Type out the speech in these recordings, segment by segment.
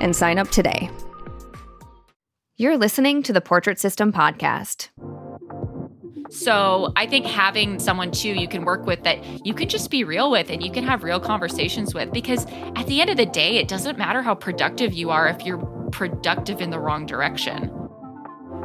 and sign up today. You're listening to the Portrait System podcast. So I think having someone too you can work with that you can just be real with and you can have real conversations with because at the end of the day, it doesn't matter how productive you are if you're productive in the wrong direction.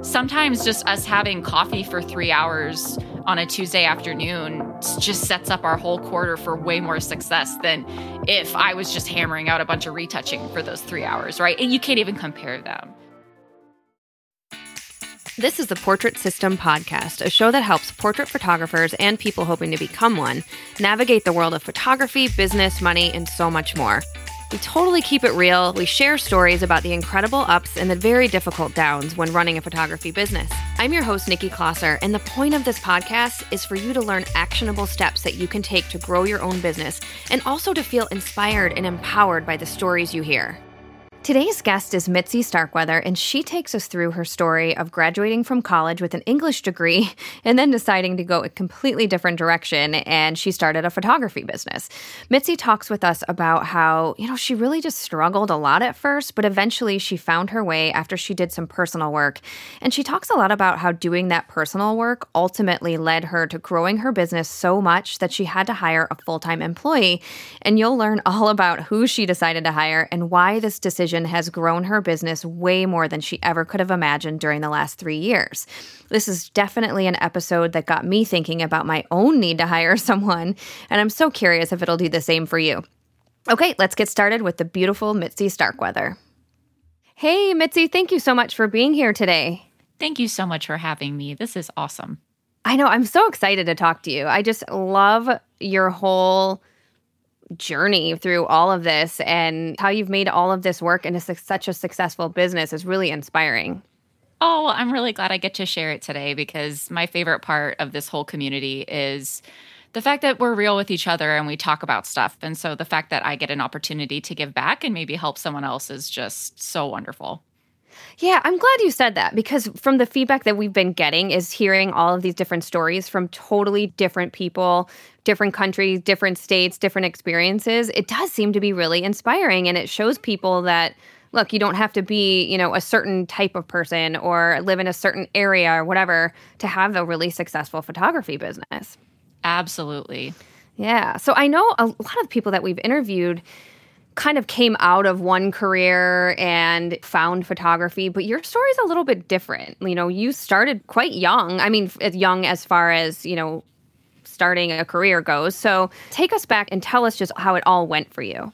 Sometimes just us having coffee for three hours on a Tuesday afternoon just sets up our whole quarter for way more success than if I was just hammering out a bunch of retouching for those three hours, right? And you can't even compare them. This is the Portrait System Podcast, a show that helps portrait photographers and people hoping to become one navigate the world of photography, business, money, and so much more. We totally keep it real. We share stories about the incredible ups and the very difficult downs when running a photography business. I'm your host, Nikki Closser, and the point of this podcast is for you to learn actionable steps that you can take to grow your own business and also to feel inspired and empowered by the stories you hear. Today's guest is Mitzi Starkweather, and she takes us through her story of graduating from college with an English degree and then deciding to go a completely different direction. And she started a photography business. Mitzi talks with us about how, you know, she really just struggled a lot at first, but eventually she found her way after she did some personal work. And she talks a lot about how doing that personal work ultimately led her to growing her business so much that she had to hire a full time employee. And you'll learn all about who she decided to hire and why this decision has grown her business way more than she ever could have imagined during the last three years. This is definitely an episode that got me thinking about my own need to hire someone, and I'm so curious if it'll do the same for you. Okay, let's get started with the beautiful Mitzi Starkweather. Hey, Mitzi, thank you so much for being here today. Thank you so much for having me. This is awesome. I know, I'm so excited to talk to you. I just love your whole journey through all of this and how you've made all of this work into such a successful business is really inspiring. Oh, well, I'm really glad I get to share it today because my favorite part of this whole community is the fact that we're real with each other and we talk about stuff. And so the fact that I get an opportunity to give back and maybe help someone else is just so wonderful. Yeah, I'm glad you said that because from the feedback that we've been getting is hearing all of these different stories from totally different people, different countries, different states, different experiences. It does seem to be really inspiring and it shows people that look, you don't have to be, you know, a certain type of person or live in a certain area or whatever to have a really successful photography business. Absolutely. Yeah. So I know a lot of people that we've interviewed kind of came out of one career and found photography, but your story is a little bit different. You know, you started quite young. I mean, as young as far as, you know, starting a career goes. So take us back and tell us just how it all went for you.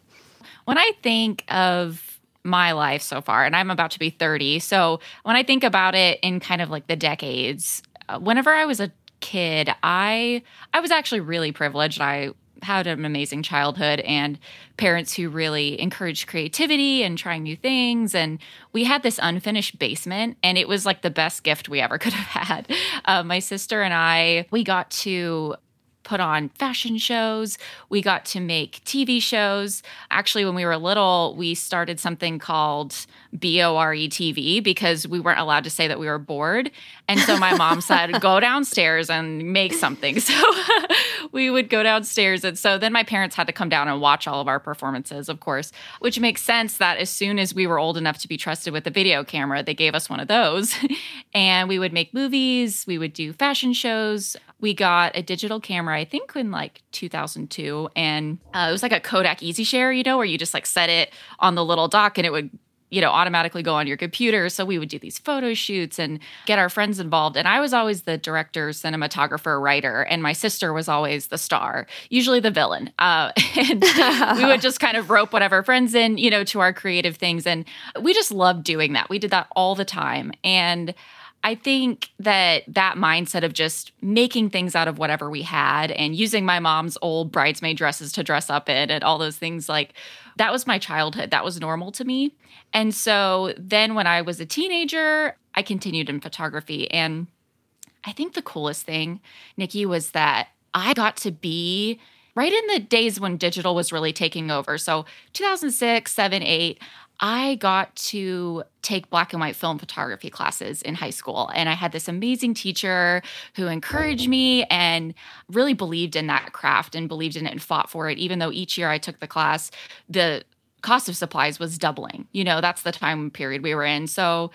When I think of my life so far, and I'm about to be 30, so when I think about it in kind of like the decades, uh, whenever I was a kid, I I was actually really privileged. I had an amazing childhood and parents who really encouraged creativity and trying new things. And we had this unfinished basement, and it was like the best gift we ever could have had. Uh, my sister and I, we got to put on fashion shows. We got to make TV shows. Actually, when we were little, we started something called BORE TV because we weren't allowed to say that we were bored. And so my mom said, go downstairs and make something. So we would go downstairs. And so then my parents had to come down and watch all of our performances, of course, which makes sense that as soon as we were old enough to be trusted with a video camera, they gave us one of those. and we would make movies, we would do fashion shows. We got a digital camera, I think in like 2002. And uh, it was like a Kodak Easy Share, you know, where you just like set it on the little dock and it would you know, automatically go on your computer. So we would do these photo shoots and get our friends involved. And I was always the director, cinematographer, writer, and my sister was always the star, usually the villain. Uh, and we would just kind of rope whatever friends in, you know, to our creative things. And we just loved doing that. We did that all the time. And I think that that mindset of just making things out of whatever we had and using my mom's old bridesmaid dresses to dress up in and all those things like that was my childhood. That was normal to me. And so then when I was a teenager, I continued in photography. And I think the coolest thing, Nikki, was that I got to be right in the days when digital was really taking over. So 2006, 7, 8, I got to take black and white film photography classes in high school. And I had this amazing teacher who encouraged me and really believed in that craft and believed in it and fought for it. Even though each year I took the class, the cost of supplies was doubling. You know, that's the time period we were in. So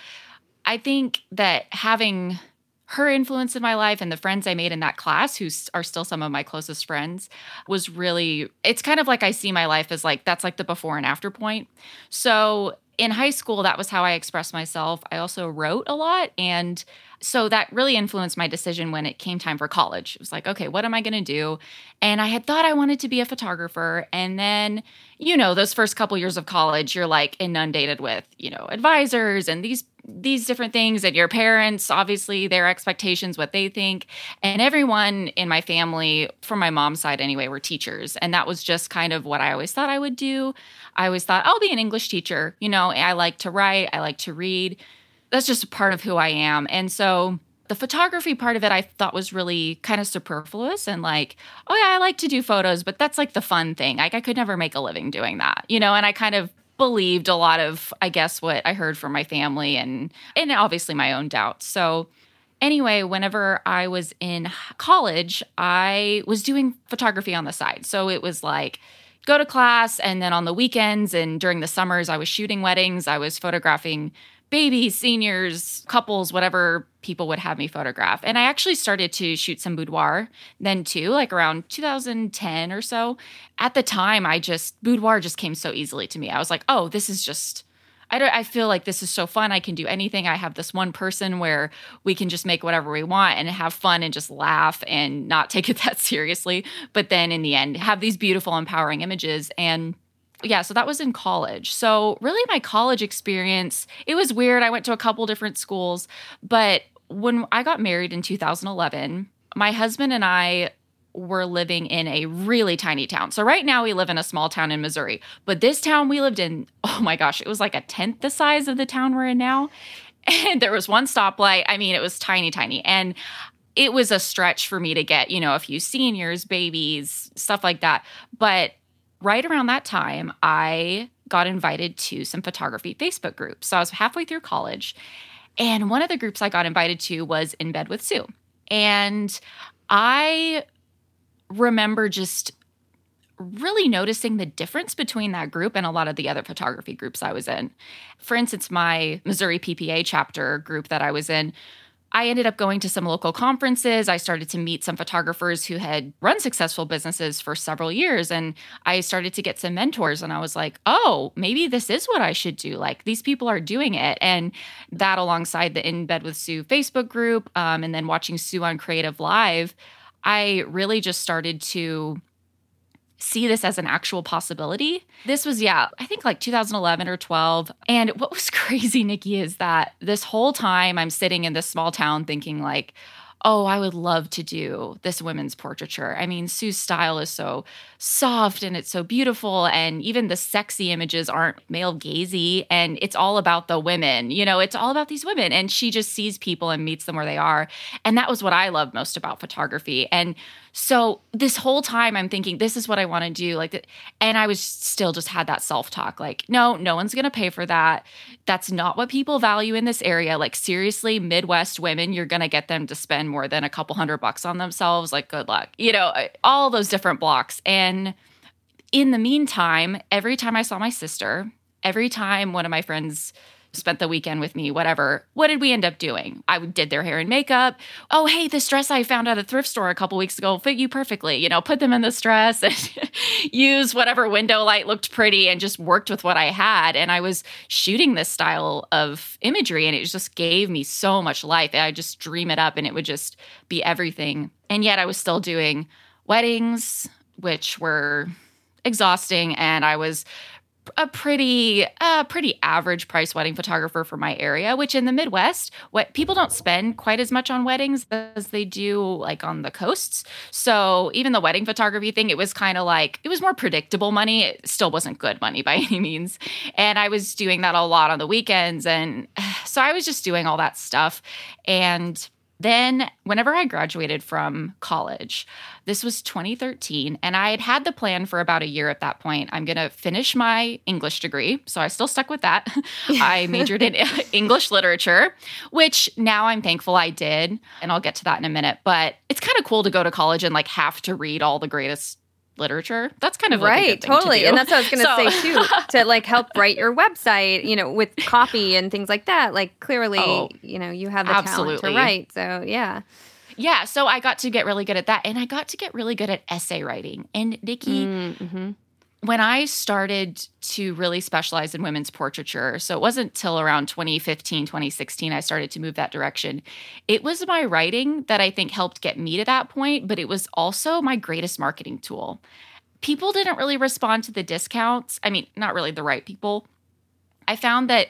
I think that having her influence in my life and the friends I made in that class, who are still some of my closest friends, was really, it's kind of like I see my life as like, that's like the before and after point. So in high school, that was how I expressed myself. I also wrote a lot. And so that really influenced my decision when it came time for college. It was like, okay, what am I going to do? And I had thought I wanted to be a photographer. And then, you know, those first couple years of college, you're like inundated with, you know, advisors and these these different things and your parents obviously their expectations what they think and everyone in my family from my mom's side anyway were teachers and that was just kind of what i always thought i would do i always thought i'll be an english teacher you know i like to write i like to read that's just a part of who I am. And so the photography part of it I thought was really kind of superfluous and like, oh yeah, I like to do photos, but that's like the fun thing. Like I could never make a living doing that. You know, and I kind of believed a lot of I guess what I heard from my family and and obviously my own doubts. So anyway, whenever I was in college, I was doing photography on the side. So it was like go to class and then on the weekends and during the summers I was shooting weddings, I was photographing babies, seniors, couples, whatever people would have me photograph. And I actually started to shoot some boudoir then too, like around 2010 or so. At the time, I just, boudoir just came so easily to me. I was like, oh, this is just. I, don't, I feel like this is so fun. I can do anything. I have this one person where we can just make whatever we want and have fun and just laugh and not take it that seriously. But then in the end, have these beautiful, empowering images. And yeah, so that was in college. So really my college experience, it was weird. I went to a couple different schools, but when I got married in 2011, my husband and I were living in a really tiny town. So right now we live in a small town in Missouri, but this town we lived in, oh my gosh, it was like a tenth the size of the town we're in now. And there was one stoplight. I mean, it was tiny, tiny. And it was a stretch for me to get, you know, a few seniors, babies, stuff like that. But right around that time, I got invited to some photography Facebook groups. So I was halfway through college, and one of the groups I got invited to was In Bed with Sue. And I remember just really noticing the difference between that group and a lot of the other photography groups I was in. For instance, my Missouri PPA chapter group that I was in I ended up going to some local conferences. I started to meet some photographers who had run successful businesses for several years. And I started to get some mentors. And I was like, oh, maybe this is what I should do. Like these people are doing it. And that alongside the In Bed with Sue Facebook group um, and then watching Sue on Creative Live, I really just started to see this as an actual possibility. This was, yeah, I think like 2011 or 12. And what was crazy, Nikki, is that this whole time I'm sitting in this small town thinking, like, oh, I would love to do this women's portraiture. I mean, Sue's style is so soft and it's so beautiful. And even the sexy images aren't male gazy. And it's all about the women. You know, it's all about these women. And she just sees people and meets them where they are. And that was what I loved most about photography. And so this whole time I'm thinking, this is what I want to do. Like, and I was still just had that self talk like, no, no one's going to pay for that. That's not what people value in this area. Like, seriously, Midwest women, you're going to get them to spend more than a couple hundred bucks on themselves. Like, good luck. You know, all those different blocks. And in the meantime, every time I saw my sister, every time one of my friends spent the weekend with me, whatever. What did we end up doing? I did their hair and makeup. Oh, hey, this dress I found at a thrift store a couple weeks ago fit you perfectly. You know, put them in this dress and use whatever window light looked pretty and just worked with what I had. And I was shooting this style of imagery and it just gave me so much life. I just dream it up and it would just be everything. And yet I was still doing weddings, which were exhausting. And I was a pretty uh, pretty average price wedding photographer for my area which in the midwest what people don't spend quite as much on weddings as they do like on the coasts. So even the wedding photography thing it was kind of like it was more predictable money. It still wasn't good money by any means. And i was doing that a lot on the weekends and so i was just doing all that stuff. And then, whenever I graduated from college, this was 2013, and I had had the plan for about a year at that point. I'm going to finish my English degree. So I still stuck with that. I majored in English literature, which now I'm thankful I did. And I'll get to that in a minute. But it's kind of cool to go to college and like have to read all the greatest literature. That's kind of like right, totally. To and that's what I was going to so. say too. To like help write your website, you know, with copy and things like that. Like clearly, oh, you know, you have the absolutely. talent to write. So yeah. Yeah, so I got to get really good at that, and I got to get really good at essay writing. And Nikki, mm-hmm when I started to really specialize in women's portraiture, so it wasn't till around 2015, 2016, I started to move that direction. It was my writing that I think helped get me to that point, but it was also my greatest marketing tool. People didn't really respond to the discounts. I mean, not really the right people. I found that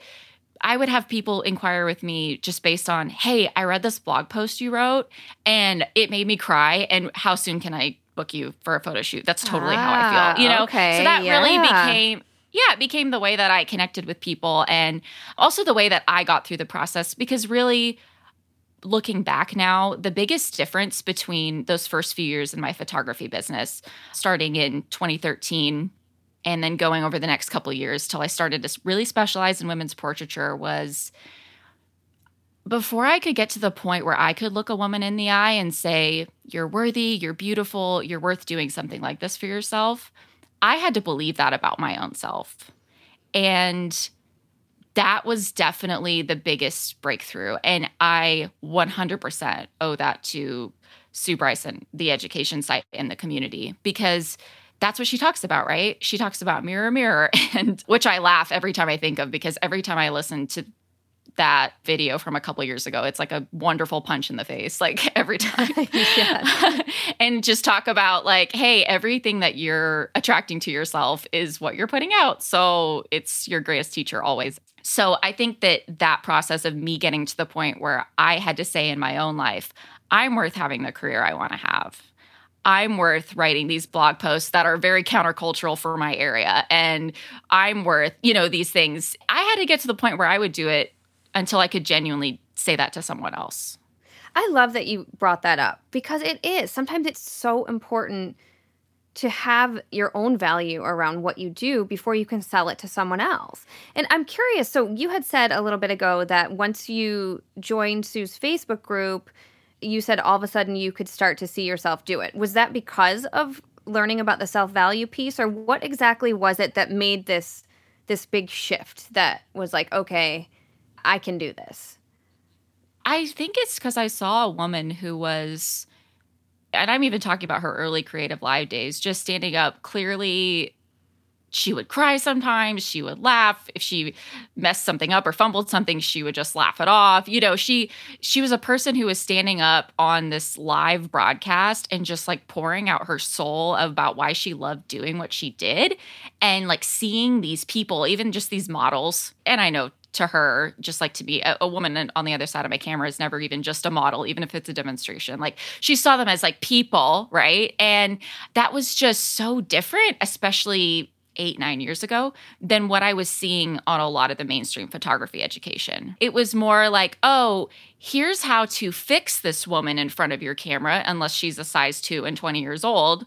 I would have people inquire with me just based on, hey, I read this blog post you wrote and it made me cry. And how soon can I book you for a photo shoot. That's totally ah, how I feel. You know, ah, okay, so that yeah. really became yeah, it became the way that I connected with people and also the way that I got through the process because really looking back now, the biggest difference between those first few years in my photography business, starting in 2013 and then going over the next couple years till I started to really specialize in women's portraiture was before I could get to the point where I could look a woman in the eye and say, You're worthy, you're beautiful, you're worth doing something like this for yourself, I had to believe that about my own self. And that was definitely the biggest breakthrough. And I 100% owe that to Sue Bryce, the education site in the community, because that's what she talks about, right? She talks about mirror, mirror, and which I laugh every time I think of because every time I listen to that video from a couple years ago. It's like a wonderful punch in the face, like every time. and just talk about, like, hey, everything that you're attracting to yourself is what you're putting out. So it's your greatest teacher always. So I think that that process of me getting to the point where I had to say in my own life, I'm worth having the career I want to have. I'm worth writing these blog posts that are very countercultural for my area. And I'm worth, you know, these things. I had to get to the point where I would do it until I could genuinely say that to someone else. I love that you brought that up because it is. Sometimes it's so important to have your own value around what you do before you can sell it to someone else. And I'm curious so, you had said a little bit ago that once you joined Sue's Facebook group, you said all of a sudden you could start to see yourself do it. Was that because of learning about the self value piece, or what exactly was it that made this? this big shift that was like okay I can do this? I think it's because I saw a woman who was, and I'm even talking about her early creative live days, just standing up clearly. She would cry sometimes. She would laugh if she messed something up or fumbled something. She would just laugh it off. You know, she she was a person who was standing up on this live broadcast and just like pouring out her soul about why she loved doing what she did, and like seeing these people, even just these models. And I know to her, just like to be a, a, woman on the other side of my camera is never even just a model, even if it's a demonstration. Like she saw them as like people, right? And that was just so different, especially eight, nine years ago, than what I was seeing on a lot of the mainstream photography education. It was more like, oh, here's how to fix this woman in front of your camera, unless she's a size two and 20 years old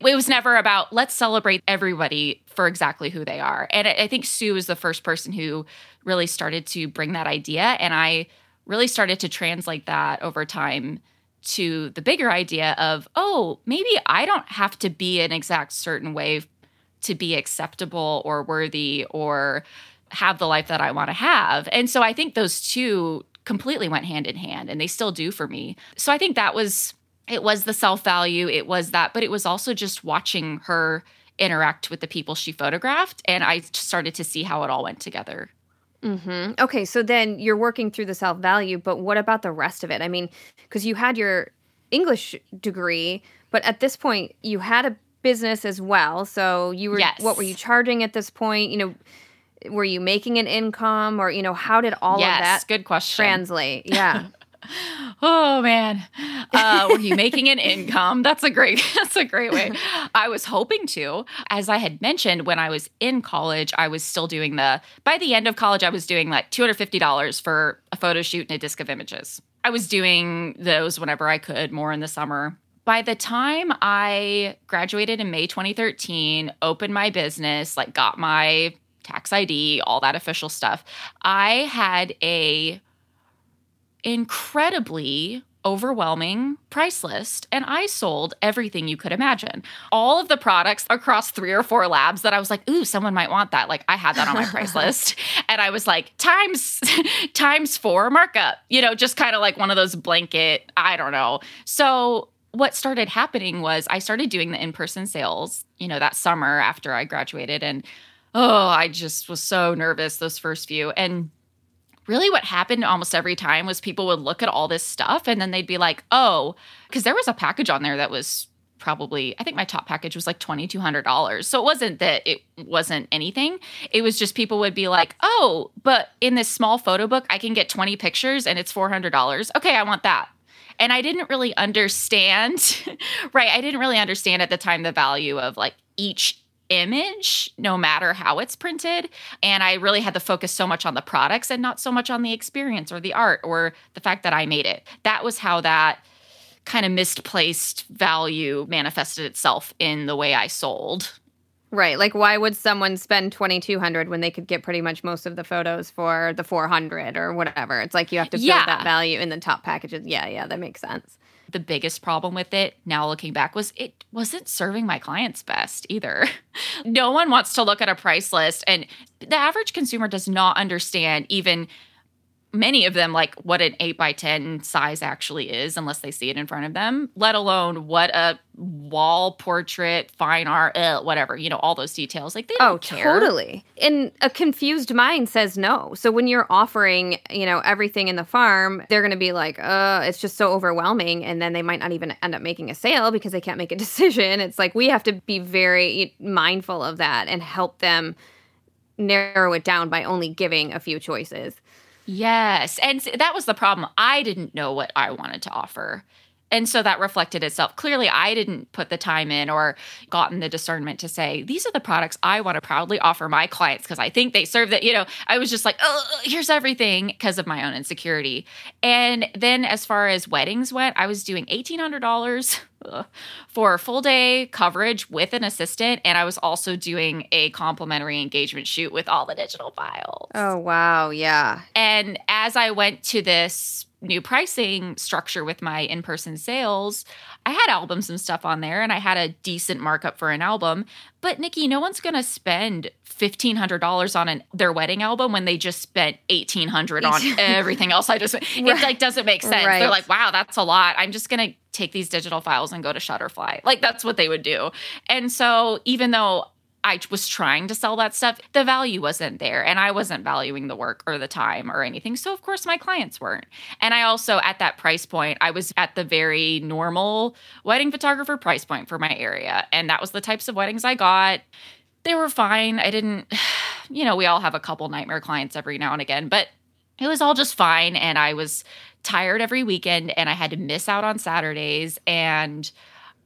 it was never about let's celebrate everybody for exactly who they are. And I think Sue was the first person who really started to bring that idea. And I really started to translate that over time to the bigger idea of, oh, maybe I don't have to be an exact certain way to be acceptable or worthy or have the life that I want to have. And so I think those two completely went hand in hand and they still do for me. So I think that was it was the self-value, it was that, but it was also just watching her interact with the people she photographed and I started to see how it all went together. Mm-hmm. Okay, so then you're working through the self value, but what about the rest of it? I mean, because you had your English degree, but at this point you had a business as well. So you were, yes. what were you charging at this point? You know, were you making an income or, you know, how did all yes, of that good question. translate? Yeah. oh man. Uh, were you making an income? That's a great that's a great way. I was hoping to. As i had mentioned when i was in college i was still doing the by the end of college i was doing like $250 for a photo shoot and a disc of images. I was doing those whenever i could more in the summer. By the time I graduated in May 2013, opened my business, like got my tax ID, all that official stuff, I had a incredibly overwhelming price list and I sold everything you could imagine. All of the products across three or four labs that I was like, "Ooh, someone might want that." Like I had that on my price list and I was like, "Times times 4 markup." You know, just kind of like one of those blanket, I don't know. So what started happening was I started doing the in-person sales, you know, that summer after I graduated and oh, I just was so nervous those first few and really what happened almost every time was people would look at all this stuff and then they'd be like, oh, because there was a package on there that was probably, I think my top package was like $2,200. So it wasn't that it wasn't anything. It was just people would be like, oh, but in this small photo book, I can get 20 pictures and it's $400. Okay, I want that. And I didn't really understand, right? I didn't really understand at the time the value of like each image, no matter how it's printed. And I really had to focus so much on the products and not so much on the experience or the art or the fact that I made it. That was how that kind of misplaced value manifested itself in the way I sold. Right. Like why would someone spend 2200 when they could get pretty much most of the photos for the 400 or whatever? It's like you have to build Yeah. that value in the top packages. Yeah, yeah, that makes sense. The biggest problem with it, now looking back, was it wasn't serving my clients best either. no one wants to look at a price list, and the average consumer does not understand even many of them like what an 8 by 10 size actually is unless they see it in front of them let alone what a wall portrait fine art uh, whatever you know all those details like they don't Oh, care totally. And a confused mind says no. So when you're offering, you know, everything in the farm, they're going to be like, "Uh, it's just so overwhelming," and then they might not even end up making a sale because they can't make a decision. It's like we have to be very mindful of that and help them narrow it down by only giving a few choices. Yes. And that was the problem. I didn't know what I wanted to offer. And so that reflected itself. Clearly, I didn't put the time in or gotten the discernment to say, these are the products I want to proudly offer my clients because I think they serve that. You know, I was just like, oh, here's everything because of my own insecurity. And then as far as weddings went, I was doing $1,800 ugh, for full day coverage with an assistant. And I was also doing a complimentary engagement shoot with all the digital files. Oh, wow. Yeah. And as I went to this new pricing structure with my in person sales, I had albums and stuff on there and I had a decent markup for an album. But Nikki, no one's going to spend $1,500 on an, their wedding album when they just spent 1,800 on everything else I just, it Right. like doesn't make sense. Right. They're like, wow, that's a lot. I'm just going to take these digital files and go to Shutterfly. Like that's what they would do. And so even though I was trying to sell that stuff, the value wasn't there. And I wasn't valuing the work or the time or anything. So, of course, my clients weren't. And I also, at that price point, I was at the very normal wedding photographer price point for my area. And that was the types of weddings I got. They were fine. I didn't, you know, we all have a couple nightmare clients every now and again, but it was all just fine. And I was tired every weekend and I had to miss out on Saturdays. And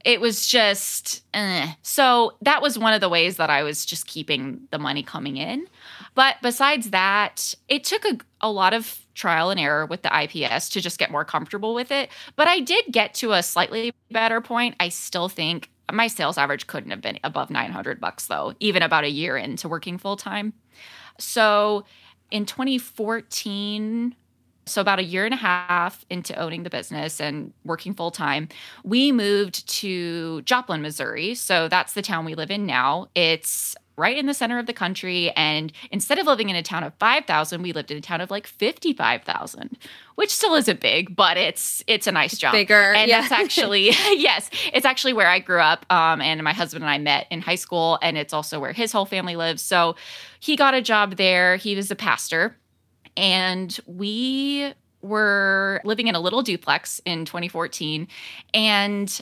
it was just eh. so that was one of the ways that I was just keeping the money coming in. But besides that, it took a, a lot of trial and error with the IPS to just get more comfortable with it. But I did get to a slightly better point. I still think my sales average couldn't have been above 900 bucks though, even about a year into working full time. So in 2014, so about a year and a half into owning the business and working full time, we moved to Joplin, Missouri. So that's the town we live in now. It's right in the center of the country. And instead of living in a town of 5,000, we lived in a town of like 55,000, which still isn't big, but it's it's a nice job. Bigger. And yeah. that's actually, yes, it's actually where I grew up. Um, and my husband and I met in high school. And it's also where his whole family lives. So he got a job there. He was a pastor. And we were living in a little duplex in 2014. And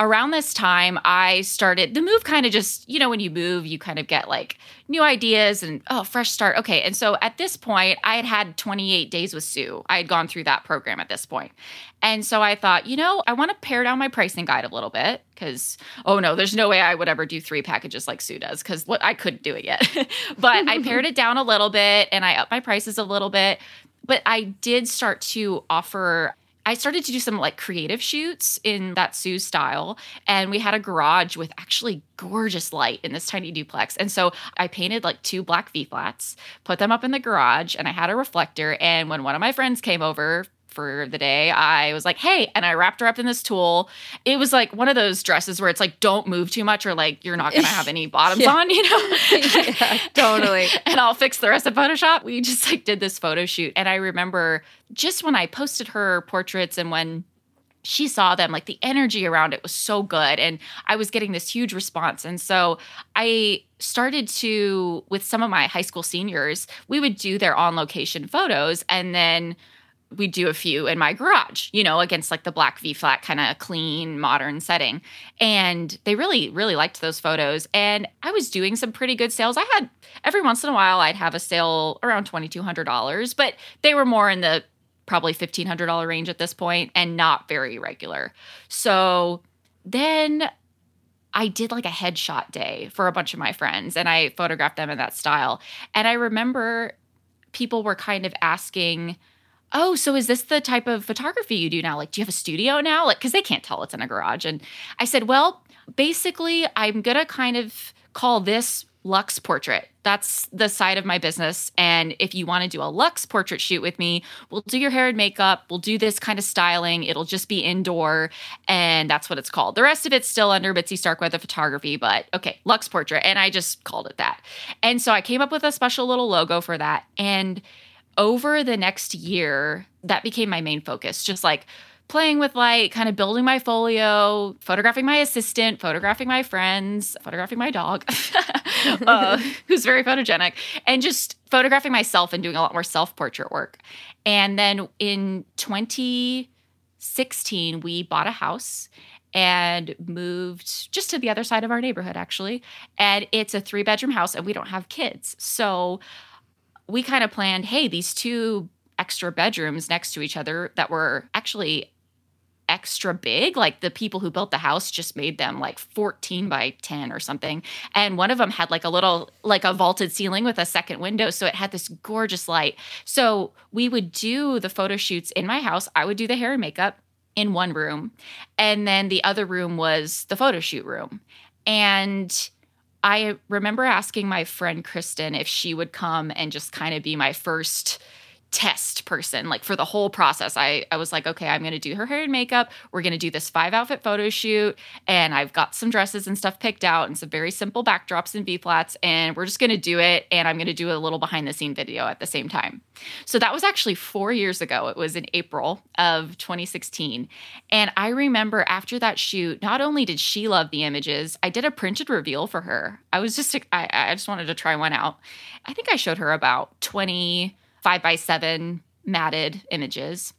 around this time, I started the move kind of just, you know, when you move, you kind of get like new ideas and, oh, fresh start. Okay. And so at this point, I had had 28 days with Sue. I had gone through that program at this point. And so I thought, you know, I want to pare down my pricing guide a little bit because, oh no, there's no way I would ever do three packages like Sue does because what I couldn't do it yet. but I pared it down a little bit and I upped my prices a little bit. But I did start to offer I started to do some like creative shoots in that Sue style. And we had a garage with actually gorgeous light in this tiny duplex. And so I painted like two black V flats, put them up in the garage, and I had a reflector. And when one of my friends came over for the day, I was like, hey, and I wrapped her up in this tulle. It was like one of those dresses where it's like, don't move too much or like you're not going to have any bottoms Yeah. on, you know? yeah, totally. and I'll fix the rest of Photoshop. We just like did this photo shoot. And I remember just when I posted her portraits and when she saw them, like the energy around it was so good. And I was getting this huge response. And so I started to, with some of my high school seniors, we would do their on location photos and then we do a few in my garage, you know, against like the black V flat kind of clean modern setting. And they really, really liked those photos. And I was doing some pretty good sales. I had every once in a while, I'd have a sale around $2,200, but they were more in the probably $1,500 range at this point and not very regular. So then I did like a headshot day for a bunch of my friends and I photographed them in that style. And I remember people were kind of asking, Oh, so is this the type of photography you do now? Like, do you have a studio now? Like, because they can't tell it's in a garage. And I said, Well, basically, I'm going to kind of call this Lux portrait. That's the side of my business. And if you want to do a Lux portrait shoot with me, we'll do your hair and makeup. We'll do this kind of styling. It'll just be indoor. And that's what it's called. The rest of it's still under Mitzi Starkweather photography, but okay, Lux portrait. And I just called it that. And so I came up with a special little logo for that. And over the next year, that became my main focus. Just like playing with light, kind of building my folio, photographing my assistant, photographing my friends, photographing my dog, uh, who's very photogenic, and just photographing myself and doing a lot more self portrait work. And then in 2016, we bought a house and moved just to the other side of our neighborhood, actually. And it's a three bedroom house, and we don't have kids. So we kind of planned hey, these two extra bedrooms next to each other that were actually extra big. Like the people who built the house just made them like 14 by 10 or something. And one of them had like a little, like a vaulted ceiling with a second window. So it had this gorgeous light. So we would do the photo shoots in my house. I would do the hair and makeup in one room. And then the other room was the photo shoot room. And I remember asking my friend Kristen if she would come and just kind of be my first test person like for the whole process. I i was like okay i'm to do her hair and makeup. We're to do this five outfit photo shoot and i've got some dresses and stuff picked out and some very simple backdrops and v flats and we're just to do it and i'm to do a little behind the scene video at the same time. So that was actually 4 years ago. It was in april of 2016 and i remember after that shoot not only did she love the images i did a printed reveal for her. I was just i, I just wanted to try one out. I think i showed her about 20 five by seven matted images.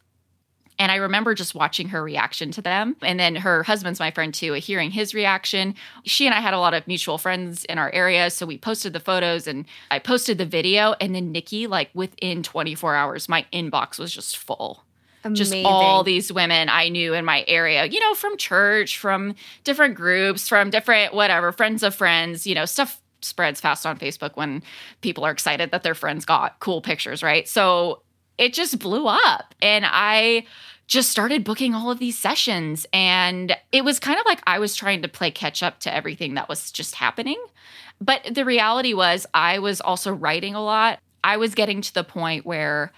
And I remember just watching her reaction to them. And then her husband's my friend too, hearing his reaction. She and I had a lot of mutual friends in our area. So we posted the photos and I posted the video. And then Nikki, like within 24 hours, my inbox was just full. Just all these women I knew in my area, you know, from church, from different groups, from different whatever, friends of friends, you know, stuff spreads fast on Facebook when people are excited that their friends got cool pictures, right? So it just blew up. And I just started booking all of these sessions. And it was kind of like I was trying to play catch up to everything that was just happening. But the reality was, I was also writing a lot. I was getting to the point where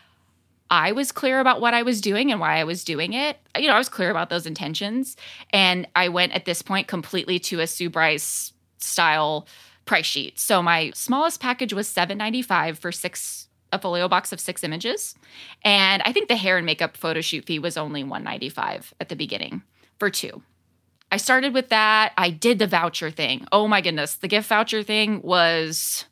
I was clear about what I was doing and why I was doing it. You know, I was clear about those intentions. And I went at this point completely to a Sue Bryce style price sheet. So my smallest package was $7.95 for six a folio box of six images. And I think the hair and makeup photo shoot fee was only 195 at the beginning for two. I started with that. I did the voucher thing. Oh my goodness, the gift voucher thing was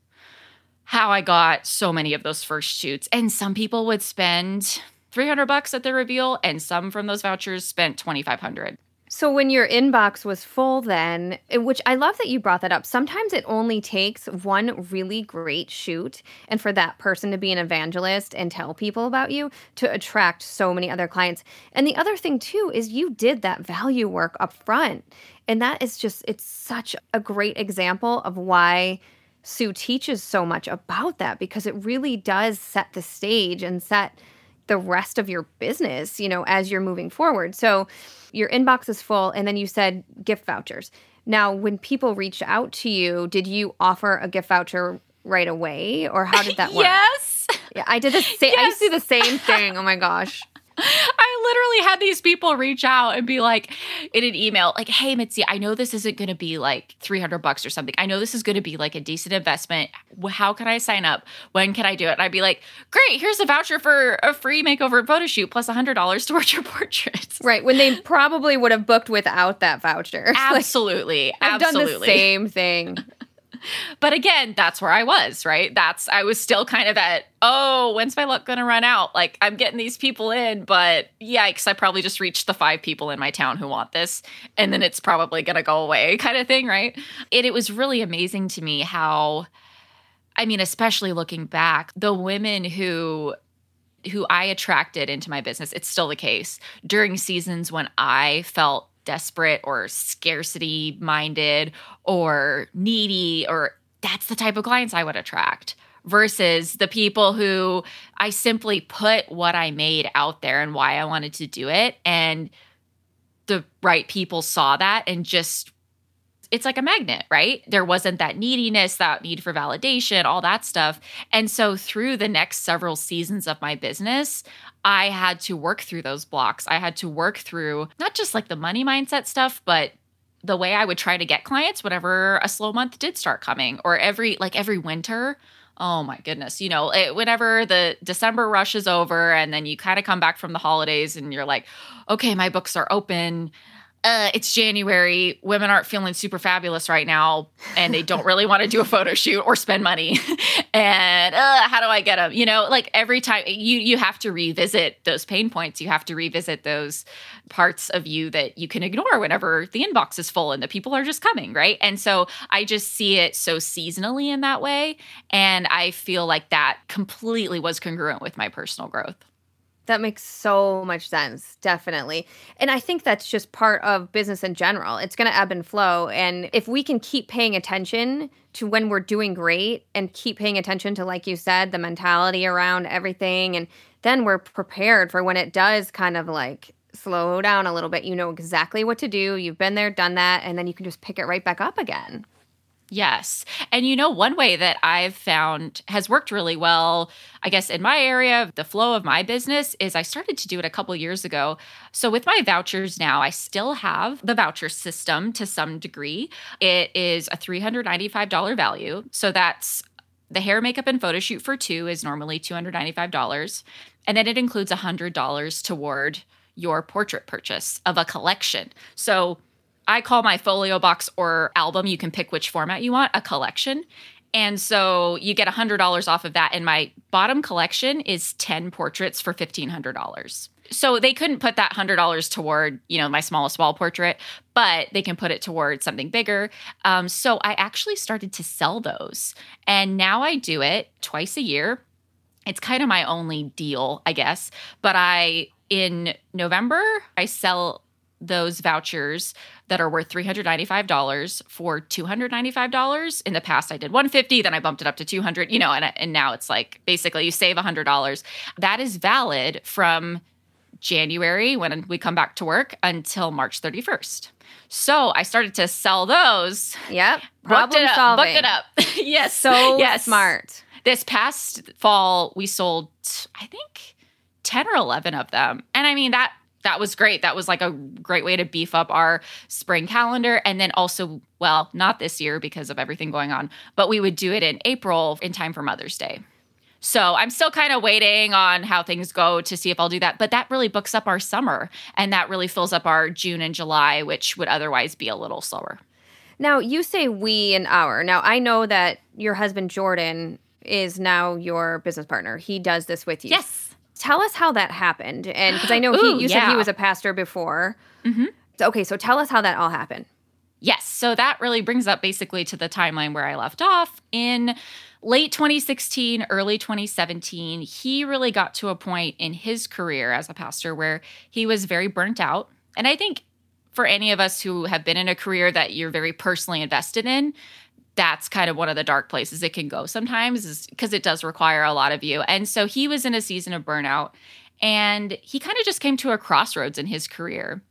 how I got so many of those first shoots. And some people would spend 300 bucks at the reveal and some from those vouchers spent 2500. So when your inbox was full then, eh, which I love that you brought that up. Sometimes it only takes one really great shoot and for that person to be an evangelist and tell people about you to attract so many other clients. And the other thing too is you did that value work up front. And that is just it's such a great example of why Sue teaches so much about that because it really does set the stage and set the rest of your business, you know, as you're moving forward. So your inbox is full, and then you said gift vouchers. Now, when people reach out to you, did you offer a gift voucher right away, or how did that work? yes. Yeah, I did the same. Yes. I used to do the same thing. Oh my gosh. I literally had these people reach out and be like in an email, like, hey, Mitzi, I know this isn't going to be like 300 bucks or something. I know this is going to be like a decent investment. How can I sign up? When can I do it? And I'd be like, great, here's a voucher for a free makeover and photo shoot plus $100 towards your portraits. Right. When they probably would have booked without that voucher. Absolutely. like, I've absolutely. done the same thing. But again, that's where I was, right? That's I was still kind of at, oh, when's my luck gonna run out? Like I'm getting these people in, but yikes, I probably just reached the five people in my town who want this, and then it's probably gonna go away, kind of thing, right? And it was really amazing to me how I mean, especially looking back, the women who who I attracted into my business, it's still the case during seasons when I felt desperate or scarcity minded or needy or that's the type of clients I would attract versus the people who I simply put what I made out there and why I wanted to do it. And the right people saw that and just it's like a magnet, right? There wasn't that neediness, that need for validation, all that stuff. And so through the next several seasons of my business, I had to work through those blocks. I had to work through not just like the money mindset stuff, but the way I would try to get clients whenever a slow month did start coming or every like every winter. Oh my goodness. You know, it, whenever the December rush is over and then you kind of come back from the holidays and you're like, okay, my books are open uh, it's January. Women aren't feeling super fabulous right now, and they don't really want to do a photo shoot or spend money. and uh, how do I get them? You know, like every time you you have to revisit those pain points. You have to revisit those parts of you that you can ignore whenever the inbox is full and the people are just coming, right? And so I just see it so seasonally in that way, and I feel like that completely was congruent with my personal growth. That makes so much sense, definitely. And I think that's just part of business in general. It's going to ebb and flow. And if we can keep paying attention to when we're doing great and keep paying attention to, like you said, the mentality around everything, and then we're prepared for when it does kind of like slow down a little bit. You know exactly what to do. You've been there, done that, and then you can just pick it right back up again. Yes. And you know, one way that I've found has worked really well, I guess, in my area, the flow of my business is I started to do it a couple years ago. So with my vouchers now, I still have the voucher system to some degree. It is a $395 value. So that's the hair, makeup, and photo shoot for two is normally $295. And then it includes $100 toward your portrait purchase of a collection. So I call my folio box or album, you can pick which format you want, a collection. And so you get $100 off of that. And my bottom collection is 10 portraits for $1,500. So they couldn't put that $100 toward, you know, my smallest wall portrait, but they can put it toward something bigger. Um, so I actually started to sell those. And now I do it twice a year. It's kind of my only deal, I guess. But I, in November, I sell those vouchers that are worth $395 for $295 in the past i did 150 then i bumped it up to 200 you know and, and now it's like basically you save $100 that is valid from january when we come back to work until march 31st so i started to sell those. Yep problem booked it up, booked it up. Yes so yes. smart. This past fall we sold i think 10 or 11 of them. And i mean that that was great. That was like a great way to beef up our spring calendar. And then also, well, not this year because of everything going on, but we would do it in April in time for Mother's Day. So I'm still kind of waiting on how things go to see if I'll do that. But that really books up our summer and that really fills up our June and July, which would otherwise be a little slower. Now, you say we and our. Now, I know that your husband, Jordan, is now your business partner. He does this with you. Yes. Tell us how that happened. And because I know he, Ooh, you said he was a pastor before. Mhm. So, okay, so tell us how that all happened. Yes. So that really brings up basically to the timeline where I left off. In late 2016, early 2017, he really got to a point in his career as a pastor where he was very burnt out. And I think for any of us who have been in a career that you're very personally invested in, that's kind of one of the dark places it can go sometimes is because it does require a lot of you. And so he was in a season of burnout and he kind of just came to a crossroads in his career.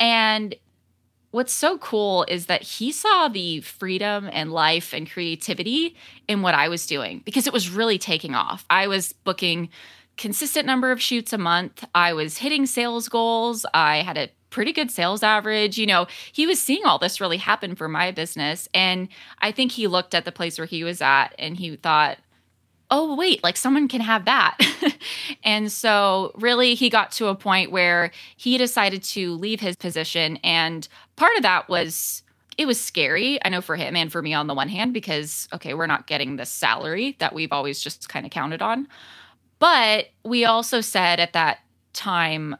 And what's so cool is that he saw the freedom and life and creativity in what I was doing because it was really taking off. I was booking consistent number of shoots a month. I was hitting sales goals. I had a pretty good sales average. You know, he was seeing all this really happen for my business and I think he looked at the place where he was at and he thought, oh wait like someone can have that and so really he got to a point where he decided to leave his position and part of that was it was scary i know for him and for me on the one hand because okay we're not getting the salary that we've always just kind of counted on but we also said at that time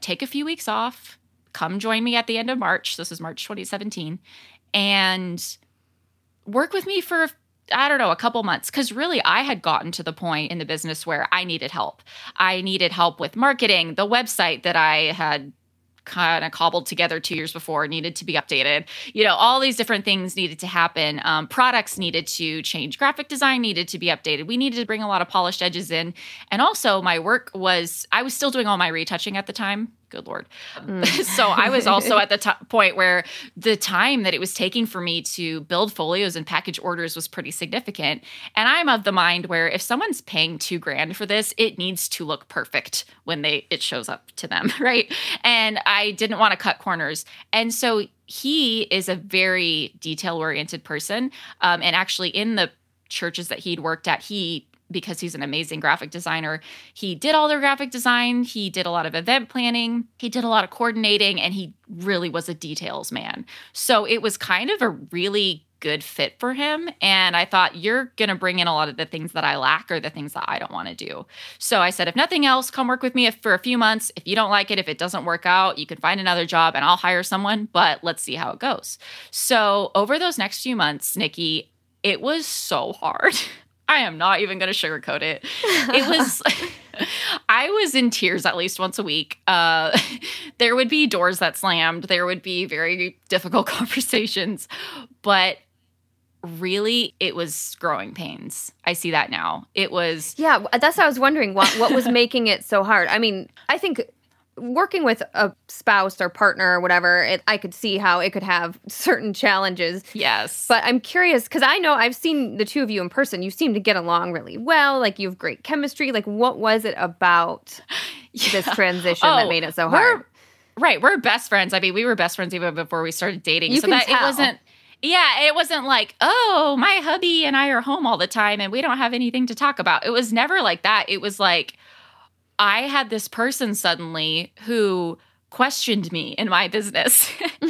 take a few weeks off come join me at the end of march this is march 2017 and work with me for I don't know, a couple months. Cause really, I had gotten to the point in the business where I needed help. I needed help with marketing. The website that I had kind of cobbled together two years before needed to be updated. You know, all these different things needed to happen. Um, products needed to change. Graphic design needed to be updated. We needed to bring a lot of polished edges in. And also, my work was, I was still doing all my retouching at the time. Good Lord. so I was also at the t- point where the time that it was taking for me to build folios and package orders was pretty significant. And I'm of the mind where if someone's paying two grand for this, it needs to look perfect when they it shows up to them, right? And I didn't want to cut corners. And so he is a very detail oriented person. Um, and actually, in the churches that he'd worked at, he because he's an amazing graphic designer. He did all their graphic design, he did a lot of event planning, he did a lot of coordinating, and he really was a details man. So it was kind of a really good fit for him. And I thought, you're going to bring in a lot of the things that I lack or the things that I don't want to do. So I said, if nothing else, come work with me for a few months. If you don't like it, if it doesn't work out, you can find another job and I'll hire someone, but let's see how it goes. So over those next few months, Nikki, it was so hard. I am not even going to sugarcoat it. It was, I was in tears at least once a week. Uh, there would be doors that slammed, there would be very difficult conversations, but really it was growing pains. I see that now. It was, Yeah, that's what I was wondering. What what was making it so hard? I mean, I think working with a spouse or partner or whatever, it, I could see how it could have certain challenges. yes. But I'm curious because I know I've seen the two of you in person. You seem to get along really well. Like you have great chemistry. Like what was it about this Yeah. transition that Oh, made it so we're- hard? Right, we're best friends. I mean, we were best friends even before we started dating. You so that it wasn't yeah, it wasn't like, "Oh, my hubby and I are home all the time and we don't have anything to talk about." It was never like that. It was like I had this person suddenly who questioned me in my business.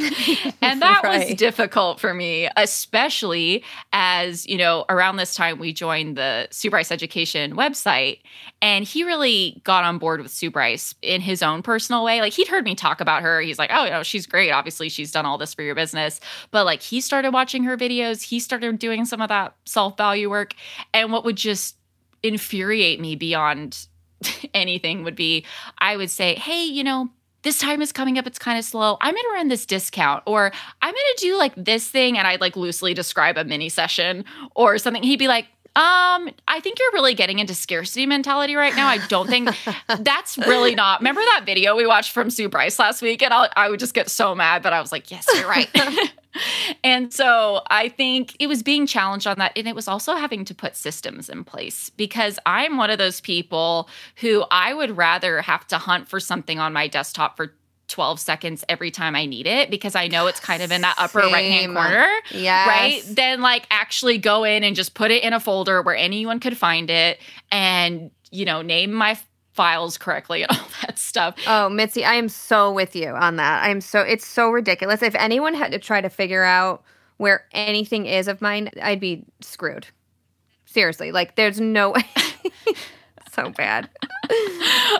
and that was difficult for me, especially as, you know, around this time we joined the Sue Bryce Education website. And he really got on board with Sue Bryce in his own personal way. Like he'd heard me talk about her. He's like, oh, you know, she's great. Obviously, she's done all this for your business. But like he started watching her videos, he started doing some of that self value work. And what would just infuriate me beyond anything would be I would say, hey, you know, this time is coming up. It's kind of slow. I'm to run this discount, or I'm to do like this thing. And I'd like loosely describe a mini session or something. He'd be like, Um, I think you're really getting into scarcity mentality right now. I don't think that's really not. Remember that video we watched from Sue Bryce last week, and I'll, I would just get so mad, but I was like, "Yes, you're right." and so I think it was being challenged on that, and it was also having to put systems in place because I'm one of those people who I would rather have to hunt for something on my desktop for 12 seconds every time I need it because I know it's kind of in that upper right hand corner. Yeah. Right. Then, like, actually go in and just put it in a folder where anyone could find it and, you know, name my files correctly and all that stuff. Oh, Mitzi, I am so with you on that. I am so, it's so ridiculous. If anyone had to try to figure out where anything is of mine, I'd be screwed. Seriously. Like, there's no way. so bad.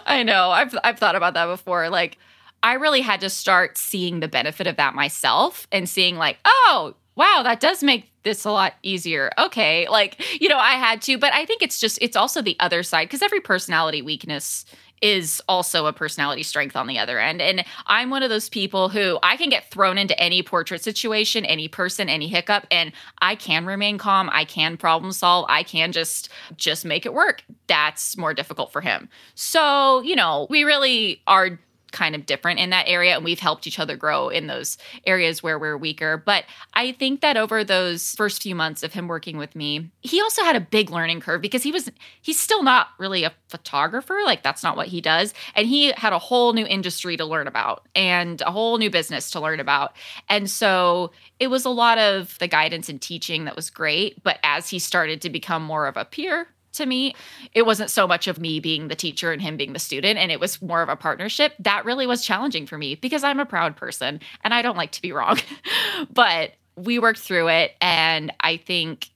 I know. I've I've thought about that before. Like I really had to start seeing the benefit of that myself and seeing like, oh, wow, that does make this a lot easier. Okay. Like, you know, I had to, but I think it's just it's also the other side because every personality weakness is also a personality strength on the other end. And I'm one of those people who I can get thrown into any portrait situation, any person, any hiccup and I can remain calm, I can problem solve, I can just just make it work. That's more difficult for him. So, you know, we really are kind of different in that area and we've helped each other grow in those areas where we're weaker. But i think that over those first few months of him working with me he also had a big learning curve because he was he's still not really a photographer like that's not what he does and he had a whole new industry to learn about and a whole new business to learn about. And so it was a lot of the guidance and teaching that was great but as he started to become more of a peer to me. It wasn't so much of me being the teacher and him being the student, and it was more of a partnership. That really was challenging for me because I'm a proud person and I don't like to be wrong. but we worked through it, and I think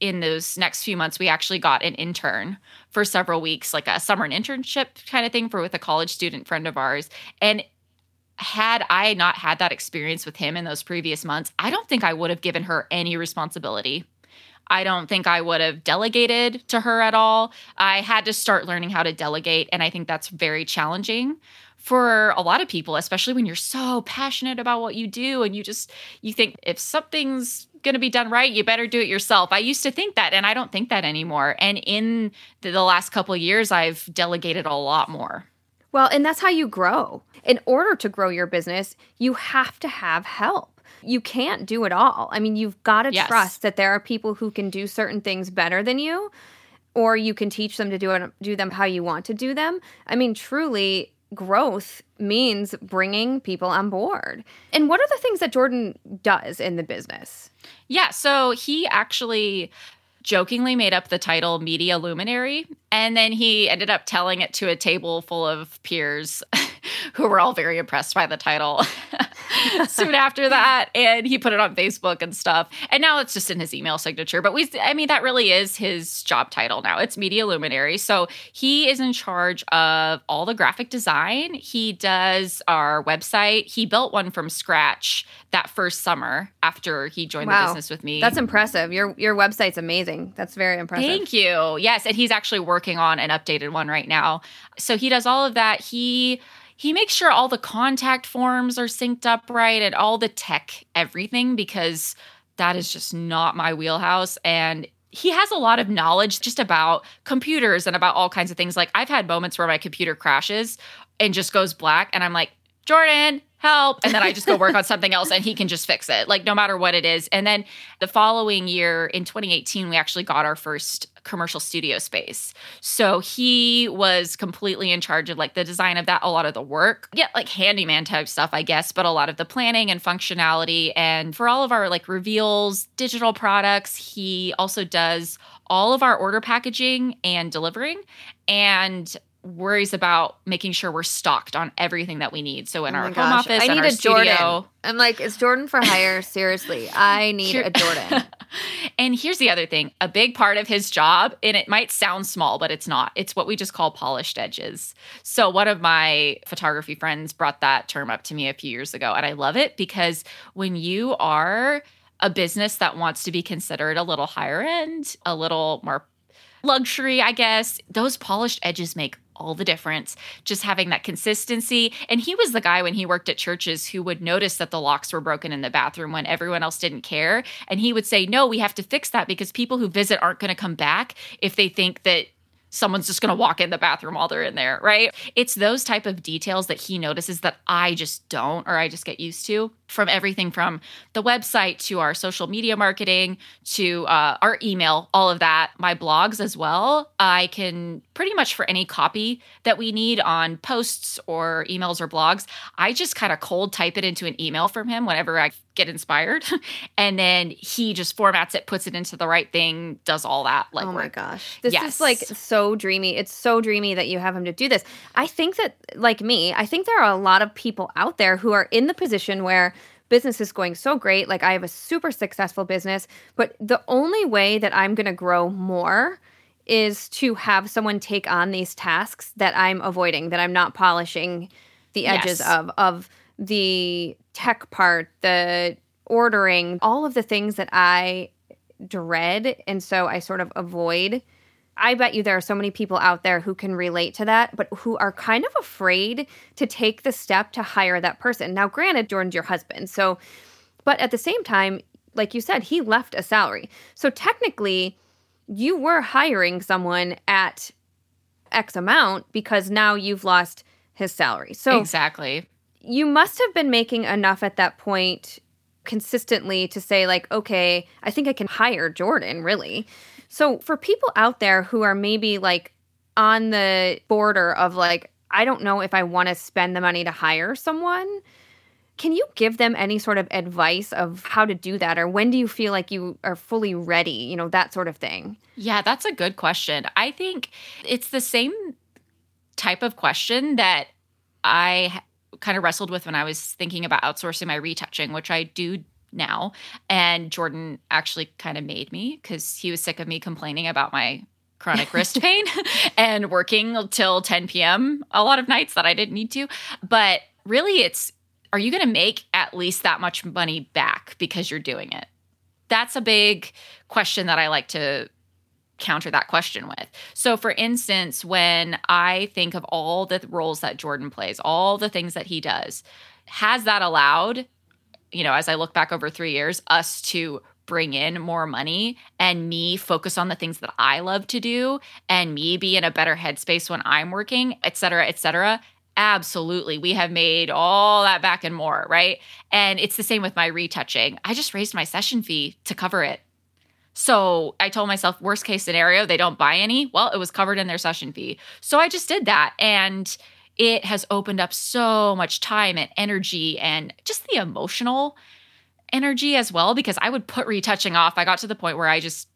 in those next few months we actually got an intern for several weeks like a summer internship kind of thing for with a college student friend of ours and had I not had that experience with him in those previous months, I don't think I would have given her any responsibility I don't think I would have delegated to her at all. I had to start learning how to delegate. And I think that's very challenging for a lot of people, especially when you're so passionate about what you do and you just, you think if something's going to be done right, you better do it yourself. I used to think that and I don't think that anymore. And in the, last couple years, I've delegated a lot more. Well, and that's how you grow. In order to grow your business, you have to have help you can't do it all. I mean, you've got to yes. trust that there are people who can do certain things better than you or you can teach them to do it do them how you want to do them. I mean, truly growth means bringing people on board. And what are the things that Jordan does in the business? Yeah, so he actually jokingly made up the title media luminary and then he ended up telling it to a table full of peers who were all very impressed by the title soon after that. And he put it on Facebook and stuff. And now it's just in his email signature. But we, I mean, that really is his job title now. It's media luminary. So he is in charge of all the graphic design. He does our website. He built one from scratch that first summer after he joined wow. the business with me. That's impressive. Your your website's amazing. That's very impressive. Thank you. Yes, and he's actually working on an updated one right now. So he does all of that. He he makes sure all the contact forms are synced up right and all the tech everything because that is just not my wheelhouse. And he has a lot of knowledge just about computers and about all kinds of things. Like I've had moments where my computer crashes and just goes black and I'm like Jordan help and then I just go work on something else and he can just fix it like no matter what it is and then the following year in 2018 we actually got our first commercial studio space. So he was completely in charge of like the design of that, a lot of the work. Yeah, like handyman type stuff, I guess, but a lot of the planning and functionality. And for all of our like reveals, digital products, he also does all of our order packaging and delivering. And worries about making sure we're stocked on everything that we need. So in oh our home office, I need a studio, Jordan. I'm like, is Jordan for hire? Seriously, I need Here- a Jordan. and here's the other thing: a big part of his job, and it might sound small, but it's not. It's what we just call polished edges. So one of my photography friends brought that term up to me a few years ago, and I love it because when you are a business that wants to be considered a little higher end, a little more luxury, I guess, those polished edges make all the difference. Just having that consistency. And he was the guy when he worked at churches who would notice that the locks were broken in the bathroom when everyone else didn't care. And he would say, No, we have to fix that because people who visit aren't going to come back if they think that someone's just going to walk in the bathroom while they're in there, right? It's those type of details that he notices that I just don't or I just get used to from everything from the website to our social media marketing to uh, our email, all of that, my blogs as well. I can pretty much for any copy that we need on posts or emails or blogs, I just kind of cold type it into an email from him whenever I get inspired. and then he just formats it, puts it into the right thing, does all that. Like, oh my gosh. This yes. is like so dreamy. It's so dreamy that you have him to do this. I think that, like me, I think there are a lot of people out there who are in the position where business is going so great. Like I have a super successful business, but the only way that I'm going to grow more is to have someone take on these tasks that I'm avoiding, that I'm not polishing the edges yes. of of the tech part, the ordering, all of the things that I dread and so I sort of avoid I bet you there are so many people out there who can relate to that, but who are kind of afraid to take the step to hire that person. Now, granted, Jordan's your husband. So, but at the same time, like you said, he left a salary. So technically, you were hiring someone at X amount because now you've lost his salary. So, exactly. You must have been making enough at that point consistently to say, like, okay, I think I can hire Jordan, really. So for people out there who are maybe like on the border of like, I don't know if I want to spend the money to hire someone, can you give them any sort of advice of how to do that or when do you feel like you are fully ready, you know, that sort of thing? Yeah, that's a good question. I think it's the same type of question that I kind of wrestled with when I was thinking about outsourcing my retouching, which I do now. And Jordan actually kind of made me because he was sick of me complaining about my chronic wrist pain and working till 10 p.m. a lot of nights that I didn't need to. But really, it's are you going to make at least that much money back because you're doing it? That's a big question that I like to counter that question with. So, for instance, when I think of all the roles that Jordan plays, all the things that he does, has that allowed you know, as I look back over three years, us to bring in more money and me focus on the things that I love to do and me be in a better headspace when I'm working, et cetera, et cetera. Absolutely. We have made all that back and more, right? And it's the same with my retouching. I just raised my session fee to cover it. So I told myself, worst case scenario, they don't buy any. Well, it was covered in their session fee. So I just did that. And it has opened up so much time and energy and just the emotional energy as well because I would put retouching off. I got to the point where I just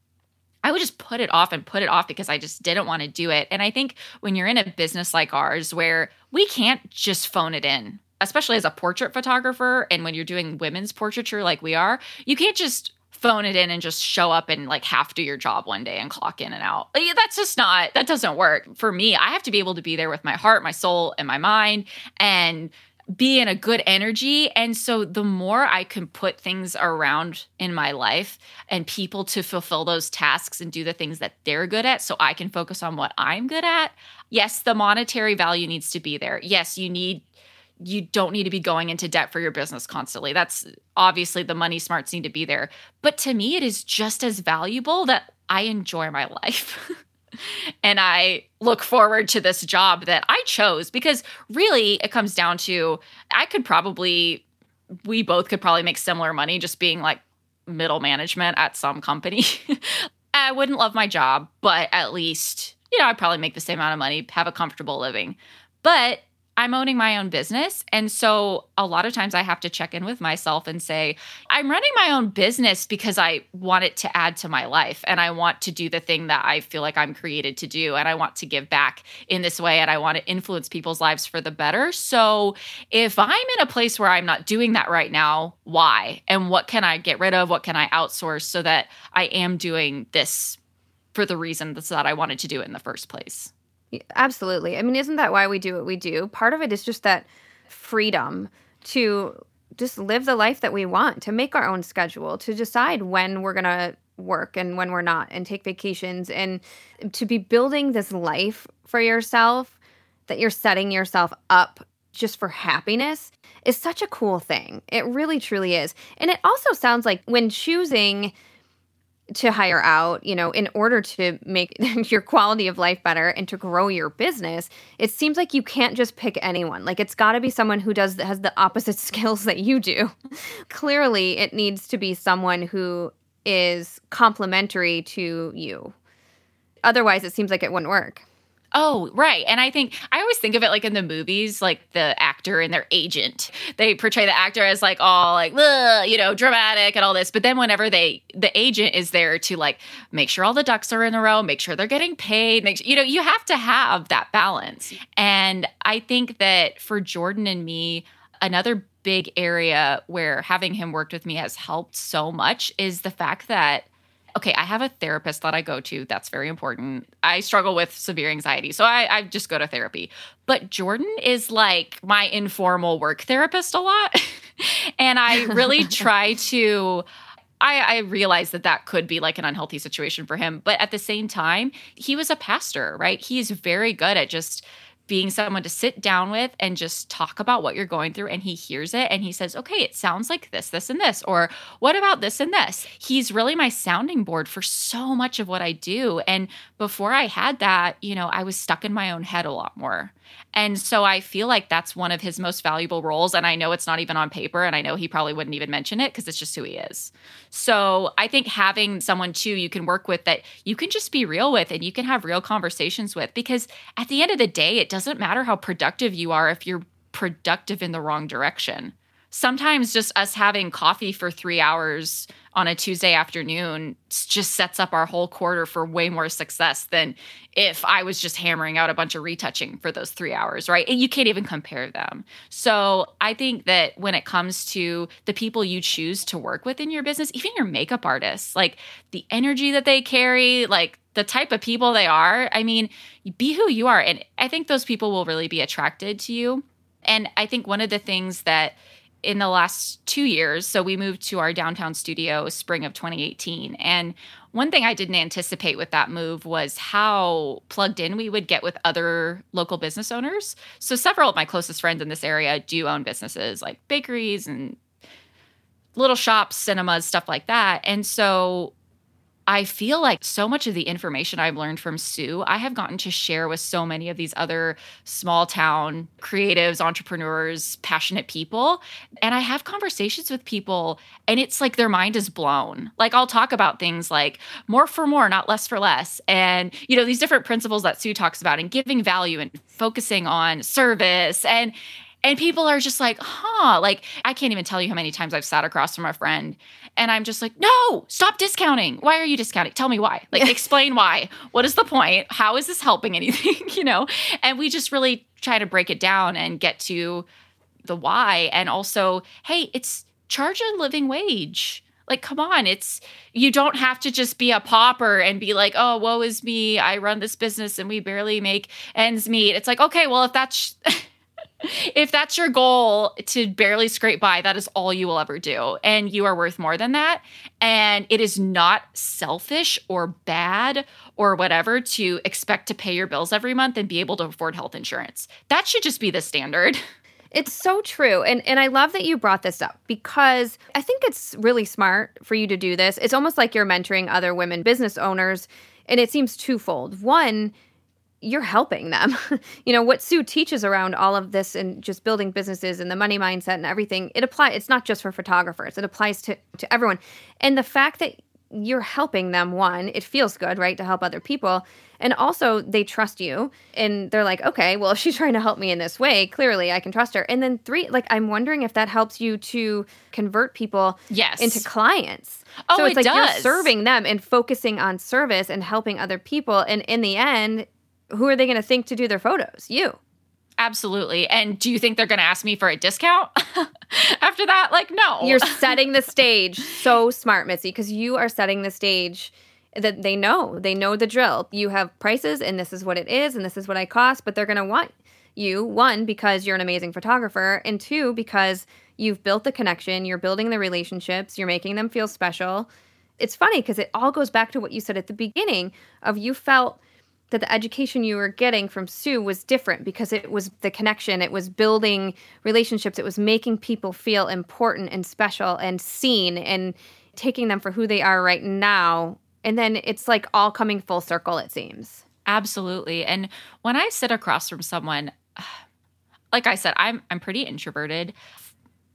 I would just put it off and put it off because I just didn't want to do it. And I think when you're in a business like ours where we can't just phone it in, especially as a portrait photographer and when you're doing women's portraiture like we are, you can't just phone it in and just show up and like to do your job one day and clock in and out. That's just not, that doesn't work. For me, I have to be able to be there with my heart, my soul, and my mind and be in a good energy. And so the more I can put things around in my life and people to fulfill those tasks and do the things that they're good at so I can focus on what I'm good at. Yes, the monetary value needs to be there. Yes, you need you don't need to be going into debt for your business constantly. That's obviously the money smarts need to be there. But to me, it is just as valuable that I enjoy my life. and I look forward to this job that I chose because really it comes down to I could probably, we both could probably make similar money just being like middle management at some company. I wouldn't love my job, but at least, you know, I'd probably make the same amount of money, have a comfortable living. But I'm owning my own business. And so a lot of times I have to check in with myself and say, I'm running my own business because I want it to add to my life and I want to do the thing that I feel like I'm created to do. And I want to give back in this way and I want to influence people's lives for the better. So if I'm in a place where I'm not doing that right now, why? And what can I get rid of? What can I outsource so that I am doing this for the reason that I wanted to do it in the first place? Absolutely. I mean, isn't that why we do what we do? Part of it is just that freedom to just live the life that we want, to make our own schedule, to decide when we're going to work and when we're not, and take vacations, and to be building this life for yourself that you're setting yourself up just for happiness is such a cool thing. It really truly is. And it also sounds like when choosing to hire out, you know, in order to make your quality of life better and to grow your business, it seems like you can't just pick anyone. Like it's got to be someone who does has the opposite skills that you do. Clearly, it needs to be someone who is complementary to you. Otherwise, it seems like it wouldn't work. Oh, right. And I think I always think of it like in the movies, like the actor and their agent. They portray the actor as like all like, you know, dramatic and all this. But then whenever they, the agent is there to like make sure all the ducks are in a row, make sure they're getting paid, make you know, you have to have that balance. And I think that for Jordan and me, another big area where having him worked with me has helped so much is the fact that okay, I have a therapist that I go to. That's very important. I struggle with severe anxiety, so I, I just go to therapy. But Jordan is like my informal work therapist a lot. and I really try to. I, I realize that that could be like an unhealthy situation for him. But at the same time, he was a pastor, right? He's very good at just being someone to sit down with and just talk about what you're going through and he hears it and he says okay it sounds like this this and this or what about this and this? He's really my sounding board for so much of what i do and before i had that you know i was stuck in my own head a lot more and so I feel like that's one of his most valuable roles. And I know it's not even on paper. And I know he probably wouldn't even mention it because it's just who he is. So I think having someone too you can work with that you can just be real with and you can have real conversations with because at the end of the day, it doesn't matter how productive you are if you're productive in the wrong direction sometimes just us having coffee for three hours on a Tuesday afternoon just sets up our whole quarter for way more success than if I was just hammering out a bunch of retouching for those three hours, right? You can't even compare them. So I think that when it comes to the people you choose to work with in your business, even your makeup artists, like the energy that they carry, like the type of people they are, I mean, be who you are. And I think those people will really be attracted to you. And I think one of the things that in the last two years. So we moved to our downtown studio spring of 2018. And one thing I didn't anticipate with that move was how plugged in we would get with other local business owners. So several of my closest friends in this area do own businesses like bakeries and little shops, cinemas, stuff like that. And so I feel like so much of the information I've learned from Sue, I have gotten to share with so many of these other small town creatives, entrepreneurs, passionate people. And I have conversations with people, and it's like their mind is blown. Like I'll talk about things like more for more, not less for less. And, you know, these different principles that Sue talks about and giving value and focusing on service. And, and people are just like, huh, like I can't even tell you how many times I've sat across from a friend and I'm just like, no, stop discounting. Why are you discounting? Tell me why. Like, explain why. What is the point? How is this helping anything? you know? And we just really try to break it down and get to the why. And also, hey, it's charge a living wage. Like, come on, it's you don't have to just be a pauper and be like, oh, woe is me. I run this business and we barely make ends meet. It's like, okay, well, if that's if that's your goal to barely scrape by, that is all you will ever do. And you are worth more than that. And it is not selfish or bad or whatever to expect to pay your bills every month and be able to afford health insurance. That should just be the standard. It's so true. And and I love that you brought this up because I think it's really smart for you to do this. It's almost like you're mentoring other women business owners and it seems twofold. One, you're helping them. you know, what Sue teaches around all of this and just building businesses and the money mindset and everything, it applies it's not just for photographers. It applies to to everyone. And the fact that you're helping them one, it feels good, right, to help other people. And also they trust you and they're like, "Okay, well, if she's trying to help me in this way, clearly I can trust her." And then three, like I'm wondering if that helps you to convert people yes. into clients. Oh, so it's it like does. you're serving them and focusing on service and helping other people and in the end who are they going to think to do their photos? You. Absolutely. And do you think they're going to ask me for a discount after that? Like, no. You're setting the stage. So smart, Mitzi, because you are setting the stage that they know. They know the drill. You have prices, and this is what it is, and this is what I cost, but they're going to want you, one, because you're an amazing photographer, and two, because you've built the connection, you're building the relationships, you're making them feel special. It's funny because it all goes back to what you said at the beginning of you felt that the education you were getting from Sue was different because it was the connection, it was building relationships, it was making people feel important and special and seen and taking them for who they are right now. And then it's like all coming full circle, it seems. Absolutely. And when I sit across from someone, like I said, I'm I'm pretty introverted.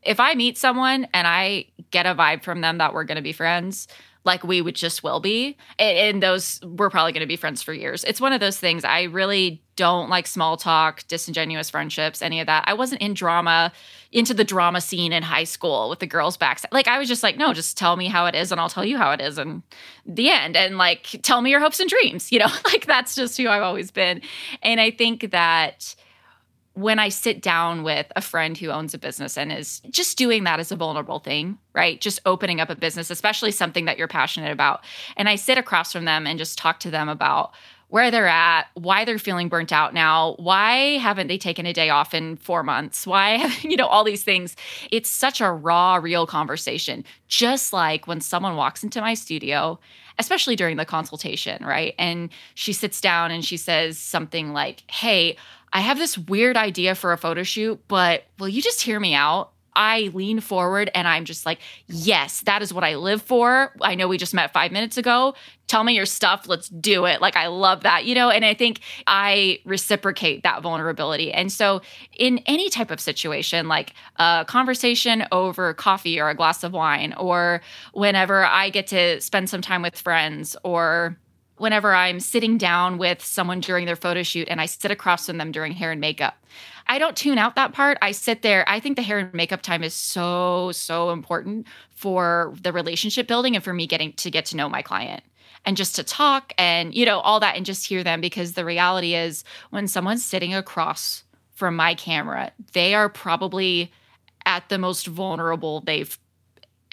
If I meet someone and I get a vibe from them that we're going to be friends, like we would just will be. And, those we're probably going to be friends for years. It's one of those things. I really don't like small talk, disingenuous friendships, any of that. I wasn't in drama, into the drama scene in high school with the girls back. Like I was just like, no, just tell me how it is and I'll tell you how it is and the end. And like tell me your hopes and dreams, you know? like that's just who I've always been. And I think that when I sit down with a friend who owns a business and is just doing that as a vulnerable thing, right? Just opening up a business, especially something that you're passionate about. And I sit across from them and just talk to them about where they're at, why they're feeling burnt out now, why haven't they taken a day off in 4 months? Why, you know, all these things. It's such a raw, real conversation. Just like when someone walks into my studio especially during the consultation, right? And she sits down and she says something like, Hey, I have this weird idea for a photo shoot, but will you just hear me out? I lean forward and I'm just like, yes, that is what I live for. I know we just met five minutes ago. Tell me your stuff. Let's do it. Like, I love that, you know? And I think I reciprocate that vulnerability. And so, in any type of situation, like a conversation over coffee or a glass of wine, or whenever I get to spend some time with friends, or whenever I'm sitting down with someone during their photo shoot and I sit across from them during hair and makeup. I don't tune out that part. I sit there. I think the hair and makeup time is so, so important for the relationship building and for me getting to get to know my client and just to talk and, you know, all that and just hear them because the reality is when someone's sitting across from my camera, they are probably at the most vulnerable they've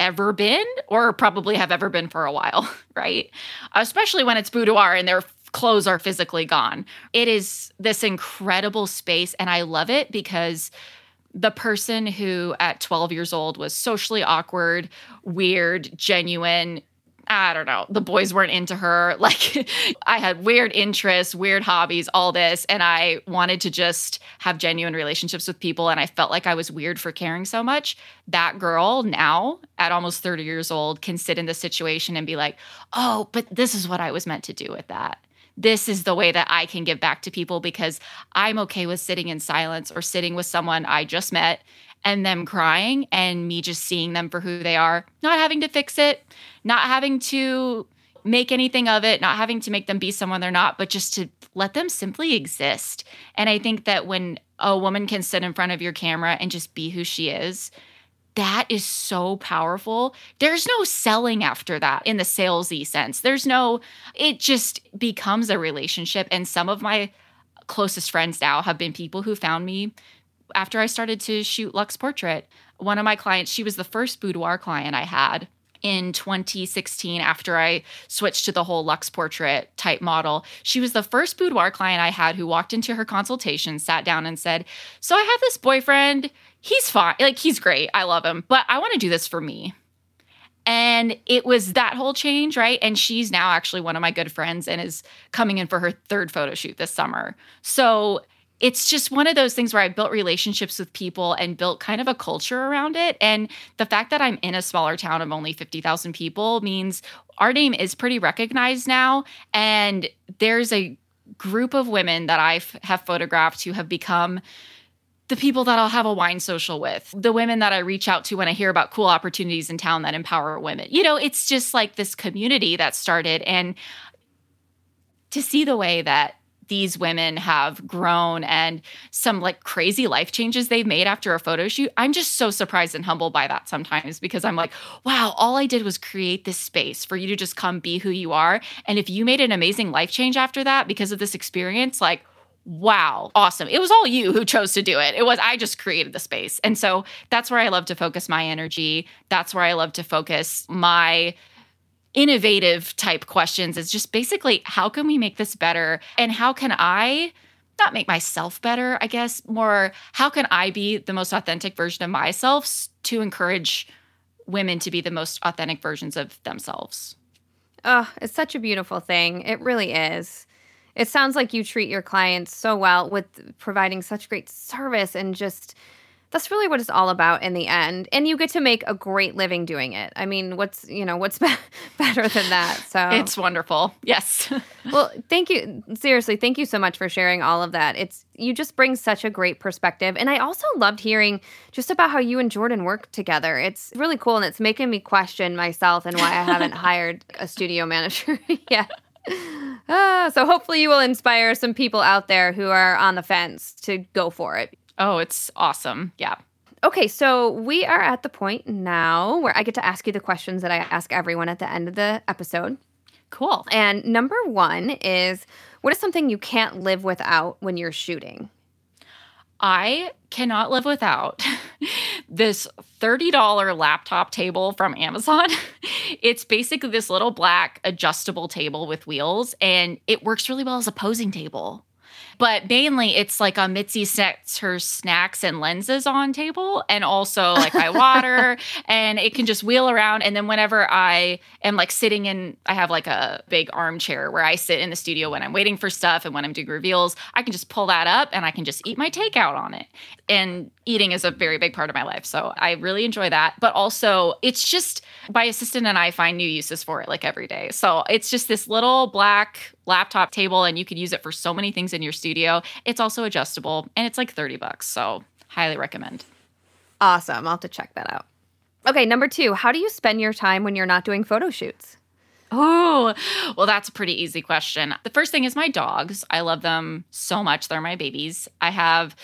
ever been or probably have ever been for a while, right? Especially when it's boudoir and their clothes are physically gone. It is this incredible space and I love it because the person who at 12 years old was socially awkward, weird, genuine, I don't know, the boys weren't into her. Like I had weird interests, weird hobbies, all this. And I wanted to just have genuine relationships with people. And I felt like I was weird for caring so much. That girl now, at almost 30 years old, can sit in this situation and be like, oh, but this is what I was meant to do with that this is the way that I can give back to people because I'm okay with sitting in silence or sitting with someone I just met and them crying and me just seeing them for who they are, not having to fix it, not having to make anything of it, not having to make them be someone they're not, but just to let them simply exist. And I think that when a woman can sit in front of your camera and just be who she is, that is so powerful. There's no selling after that in the salesy sense. There's no, it just becomes a relationship. And some of my closest friends now have been people who found me after I started to shoot Luxe Portrait, one of my clients, she was the first boudoir client I had in 2016 after I switched to the whole Luxe Portrait type model. She was the first boudoir client I had who walked into her consultation, sat down and said, "So I have this boyfriend. He's fine. Like he's great. I love him, but I want to do this for me." And it was that whole change, right? And she's now actually one of my good friends and is coming in for her third photo shoot this summer. So it's just one of those things where I built relationships with people and built kind of a culture around it. And the fact that I'm in a smaller town of only 50,000 people means our name is pretty recognized now. And there's a group of women that I have photographed who have become the people that I'll have a wine social with, the women that I reach out to when I hear about cool opportunities in town that empower women. You know, it's just like this community that started. And to see the way that these women have grown and some like crazy life changes they've made after a photo shoot. I'm just so surprised and humbled by that sometimes because I'm like, wow, all I did was create this space for you to just come be who you are. And if you made an amazing life change after that because of this experience, like, wow, awesome. It was all you who chose to do it. It was, I just created the space. And so that's where I love to focus my energy. That's where I love to focus my innovative type questions is just basically how can we make this better and how can I not make myself better, I guess, more how can I be the most authentic version of myself to encourage women to be the most authentic versions of themselves. Oh, it's such a beautiful thing. It really is. it sounds like you treat your clients so well with providing such great service and just that's really what it's all about in the end and you get to make a great living doing it. I mean what's you know what's better than that so. It's wonderful. Yes. Well thank you seriously thank you so much for sharing all of that. It's you just bring such a great perspective and i also loved hearing just about how you and jordan work together. It's really cool and it's making me question myself and why i haven't hired a studio manager yet. Uh, so hopefully you will inspire some people out there who are on the fence to go for it Oh, it's awesome. Yeah. Okay, so we are at the point now where I get to ask you the questions that I ask everyone at the end of the episode. Cool. And number one is what is something you can't live without when you're shooting? I cannot live without this $30 laptop table from Amazon. it's basically this little black adjustable table with wheels, and it works really well as a posing table. But mainly it's like a Mitzi sets her snacks and lenses on table and also like my water and it can just wheel around. And then whenever I am like sitting in, I have like a big armchair where I sit in the studio when I'm waiting for stuff and when I'm doing reveals, I can just pull that up and I can just eat my takeout on it. And eating is a very big part of my life. So I really enjoy that. But also, it's just my assistant and I find new uses for it like every day. So it's just this little black laptop table and you could use it for so many things in your studio. It's also adjustable and it's like 30 bucks. So highly recommend. Awesome. I'll have to check that out. Okay, number two, how do you spend your time when you're not doing photo shoots? Oh, well, that's a pretty easy question. The first thing is my dogs. I love them so much. They're my babies. I have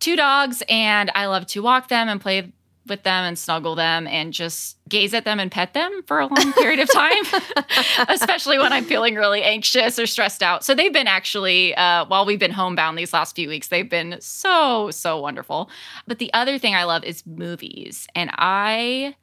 two dogs and I love to walk them and play with them and snuggle them and just gaze at them and pet them for a long period of time, especially when I'm feeling really anxious or stressed out. So they've been actually, uh, while we've been homebound these last few weeks, they've been so, so wonderful. But the other thing I love is movies. And I.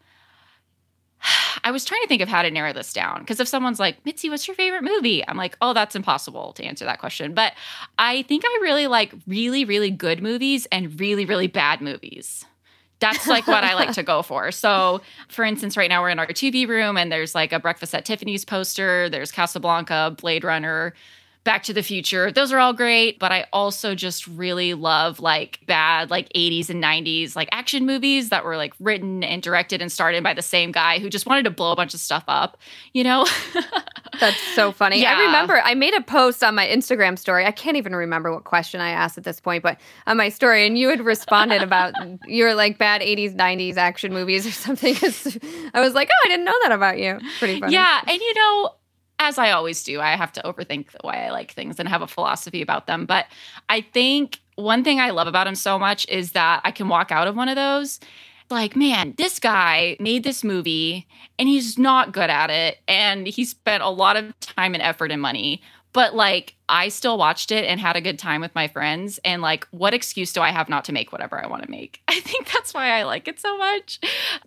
I was trying to think of how to narrow this down because if someone's like, Mitzi, what's your favorite movie? I'm like, oh, that's impossible to answer that question. But I think I really like really, really good movies and really, really bad movies that's like what I like to go for. So, for instance, right now we're in our TV room and there's like a Breakfast at Tiffany's poster, there's Casablanca, Blade Runner, Back to the Future. Those are all great, but I also just really love like bad like 80s and 90s like action movies that were like written and directed and started by the same guy who just wanted to blow a bunch of stuff up, you know? That's so funny. Yeah. I remember I made a post on my Instagram story. I can't even remember what question I asked at this point, but on my story and you had responded about your like bad 80s 90s action movies or something. I was like, "Oh, I didn't know that about you." Pretty funny. Yeah, and you know, as I always do, I have to overthink why I like things and have a philosophy about them. But I think one thing I love about him so much is that I can walk out of one of those like, man, this guy made this movie and he's not good at it. And he spent a lot of time and effort and money but like I still watched it and had a good time with my friends. And like, what excuse do I have not to make whatever I want to make? I think that's why I like it so much.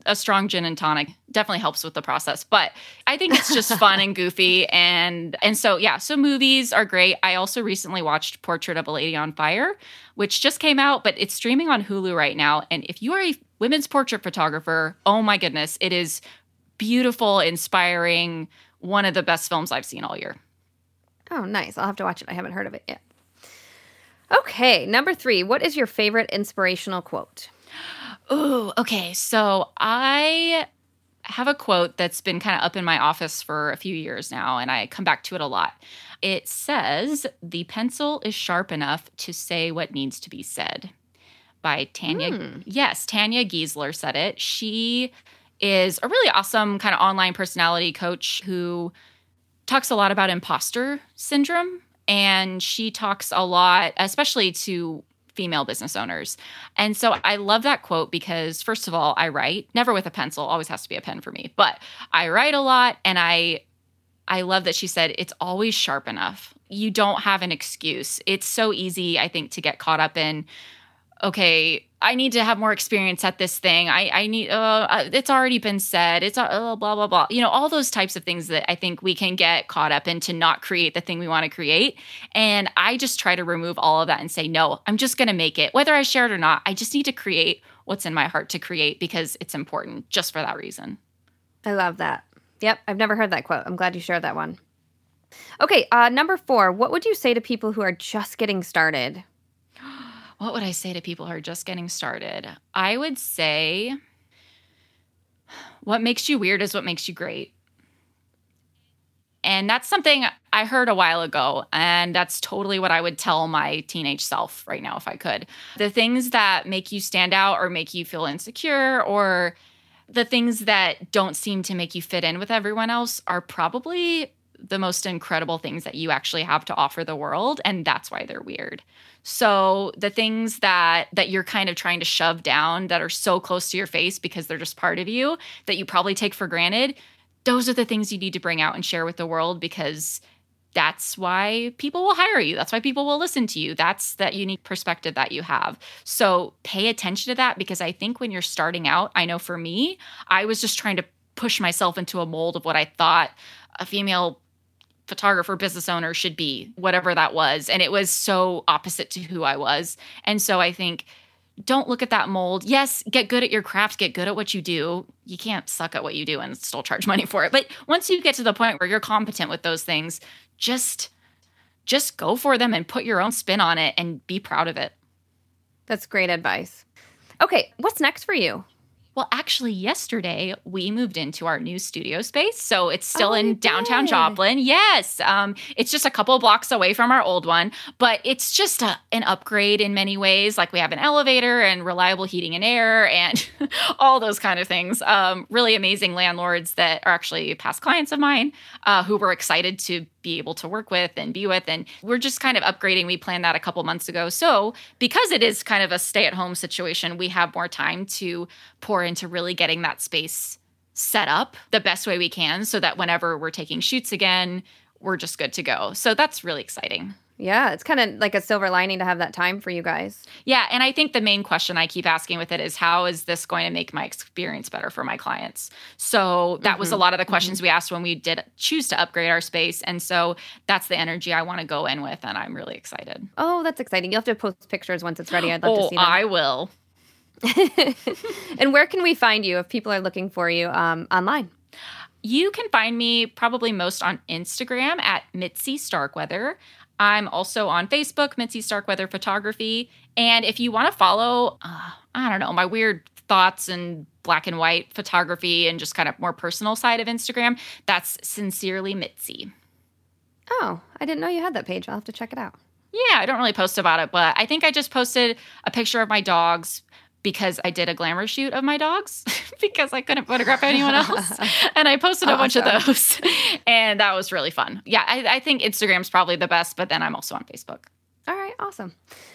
A strong gin and tonic definitely helps with the process, but I think it's just fun and goofy. And and so yeah, so movies are great. I also recently watched Portrait of a Lady on Fire, which just came out, but it's streaming on Hulu right now. And if you are a women's portrait photographer, oh my goodness, it is beautiful, inspiring, one of the best films I've seen all year. Oh, nice. I'll have to watch it. I haven't heard of it yet. Okay, number three. What is your favorite inspirational quote? Oh, okay. So I have a quote that's been kind of up in my office for a few years now, and I come back to it a lot. It says, The pencil is sharp enough to say what needs to be said. By Tanya. Mm. Yes, Tanya Geisler said it. She is a really awesome kind of online personality coach who talks a lot about imposter syndrome and she talks a lot especially to female business owners. And so I love that quote because first of all, I write, never with a pencil, always has to be a pen for me. But I write a lot and I I love that she said it's always sharp enough. You don't have an excuse. It's so easy I think to get caught up in okay, I need to have more experience at this thing. I, I need, uh, uh it's already been said. It's uh, blah, blah, blah. You know, all those types of things that I think we can get caught up in to not create the thing we want to create. And I just try to remove all of that and say, no, I'm just going to make it. Whether I share it or not, I just need to create what's in my heart to create because it's important just for that reason. I love that. Yep. I've never heard that quote. I'm glad you shared that one. Okay, uh, number four, what would you say to people who are just getting started? What would I say to people who are just getting started? I would say what makes you weird is what makes you great. And that's something I heard a while ago. And that's totally what I would tell my teenage self right now if I could. The things that make you stand out or make you feel insecure or the things that don't seem to make you fit in with everyone else are probably the most incredible things that you actually have to offer the world and that's why they're weird. So the things that that you're kind of trying to shove down that are so close to your face because they're just part of you that you probably take for granted, those are the things you need to bring out and share with the world because that's why people will hire you. That's why people will listen to you. That's that unique perspective that you have. So pay attention to that because I think when you're starting out, I know for me, I was just trying to push myself into a mold of what I thought a female photographer business owner should be, whatever that was. And it was so opposite to who I was. And so I think don't look at that mold. Yes, get good at your craft, get good at what you do. You can't suck at what you do and still charge money for it. But once you get to the point where you're competent with those things, just just go for them and put your own spin on it and be proud of it. That's great advice. Okay, what's next for you? Well, actually, yesterday we moved into our new studio space. So it's still oh, in downtown did. Joplin. Yes. Um, it's just a couple blocks away from our old one, but it's just a, an upgrade in many ways. Like we have an elevator and reliable heating and air and all those kind of things. Um, really amazing landlords that are actually past clients of mine uh, who were excited to be able to work with and be with. And we're just kind of upgrading. We planned that a couple months ago. So, because it is kind of a stay at home situation, we have more time to pour into really getting that space set up the best way we can so that whenever we're taking shoots again, we're just good to go. So, that's really exciting. Yeah, it's kind of like a silver lining to have that time for you guys. Yeah, and I think the main question I keep asking with it is how is this going to make my experience better for my clients? So that mm-hmm. was a mm-hmm. lot of the questions mm-hmm. we asked when we did choose to upgrade our space, and so that's the energy I want to go in with, and I'm really excited. Oh, that's exciting! You'll have to post pictures once it's ready. I'd love oh, to see them. I will. and where can we find you if people are looking for you um, online? You can find me probably most on Instagram at Mitzi Starkweather. I'm also on Facebook, Mitzi Starkweather Photography. And if you want to follow, uh, I don't know, my weird thoughts and black and white photography and just kind of more personal side of Instagram, that's Sincerely Mitzi. Oh, I didn't know you had that page. I'll have to check it out. Yeah, I don't really post about it, but I think I just posted a picture of my dogs because I did a glamour shoot of my dogs because I couldn't photograph anyone else. and I posted a awesome. bunch of those. and that was really fun. Yeah, I, I think Instagram's probably the best, but then I'm also on Facebook. All right, awesome.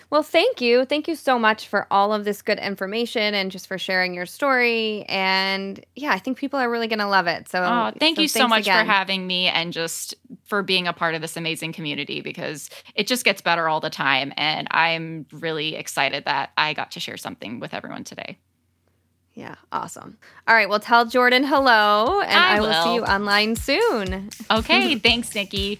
Well, thank you. Thank you so much for all of this good information and just for sharing your story. And yeah, I think people are really going to love it. So, oh, thank so you so much again. for having me and just for being a part of this amazing community because it just gets better all the time. And I'm really excited that I got to share something with everyone today. Yeah, awesome. All right, well, tell Jordan hello, and I, I will. will see you online soon. Okay, thanks, Nikki.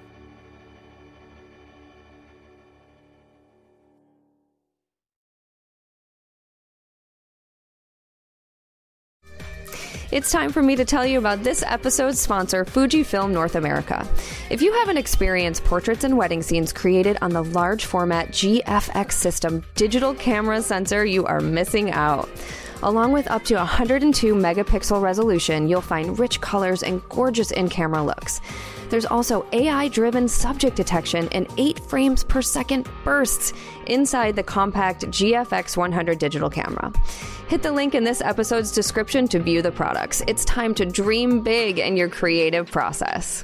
It's time for me to tell you about this episode's sponsor, Fujifilm North America. If you haven't experienced portraits and wedding scenes created on the large format GFX system digital camera sensor, you are missing out. Along with up to 102 megapixel resolution, you'll find rich colors and gorgeous in camera looks. There's also AI driven subject detection and 8 frames per second bursts inside the compact GFX 100 digital camera. Hit the link in this episode's description to view the products. It's time to dream big in your creative process.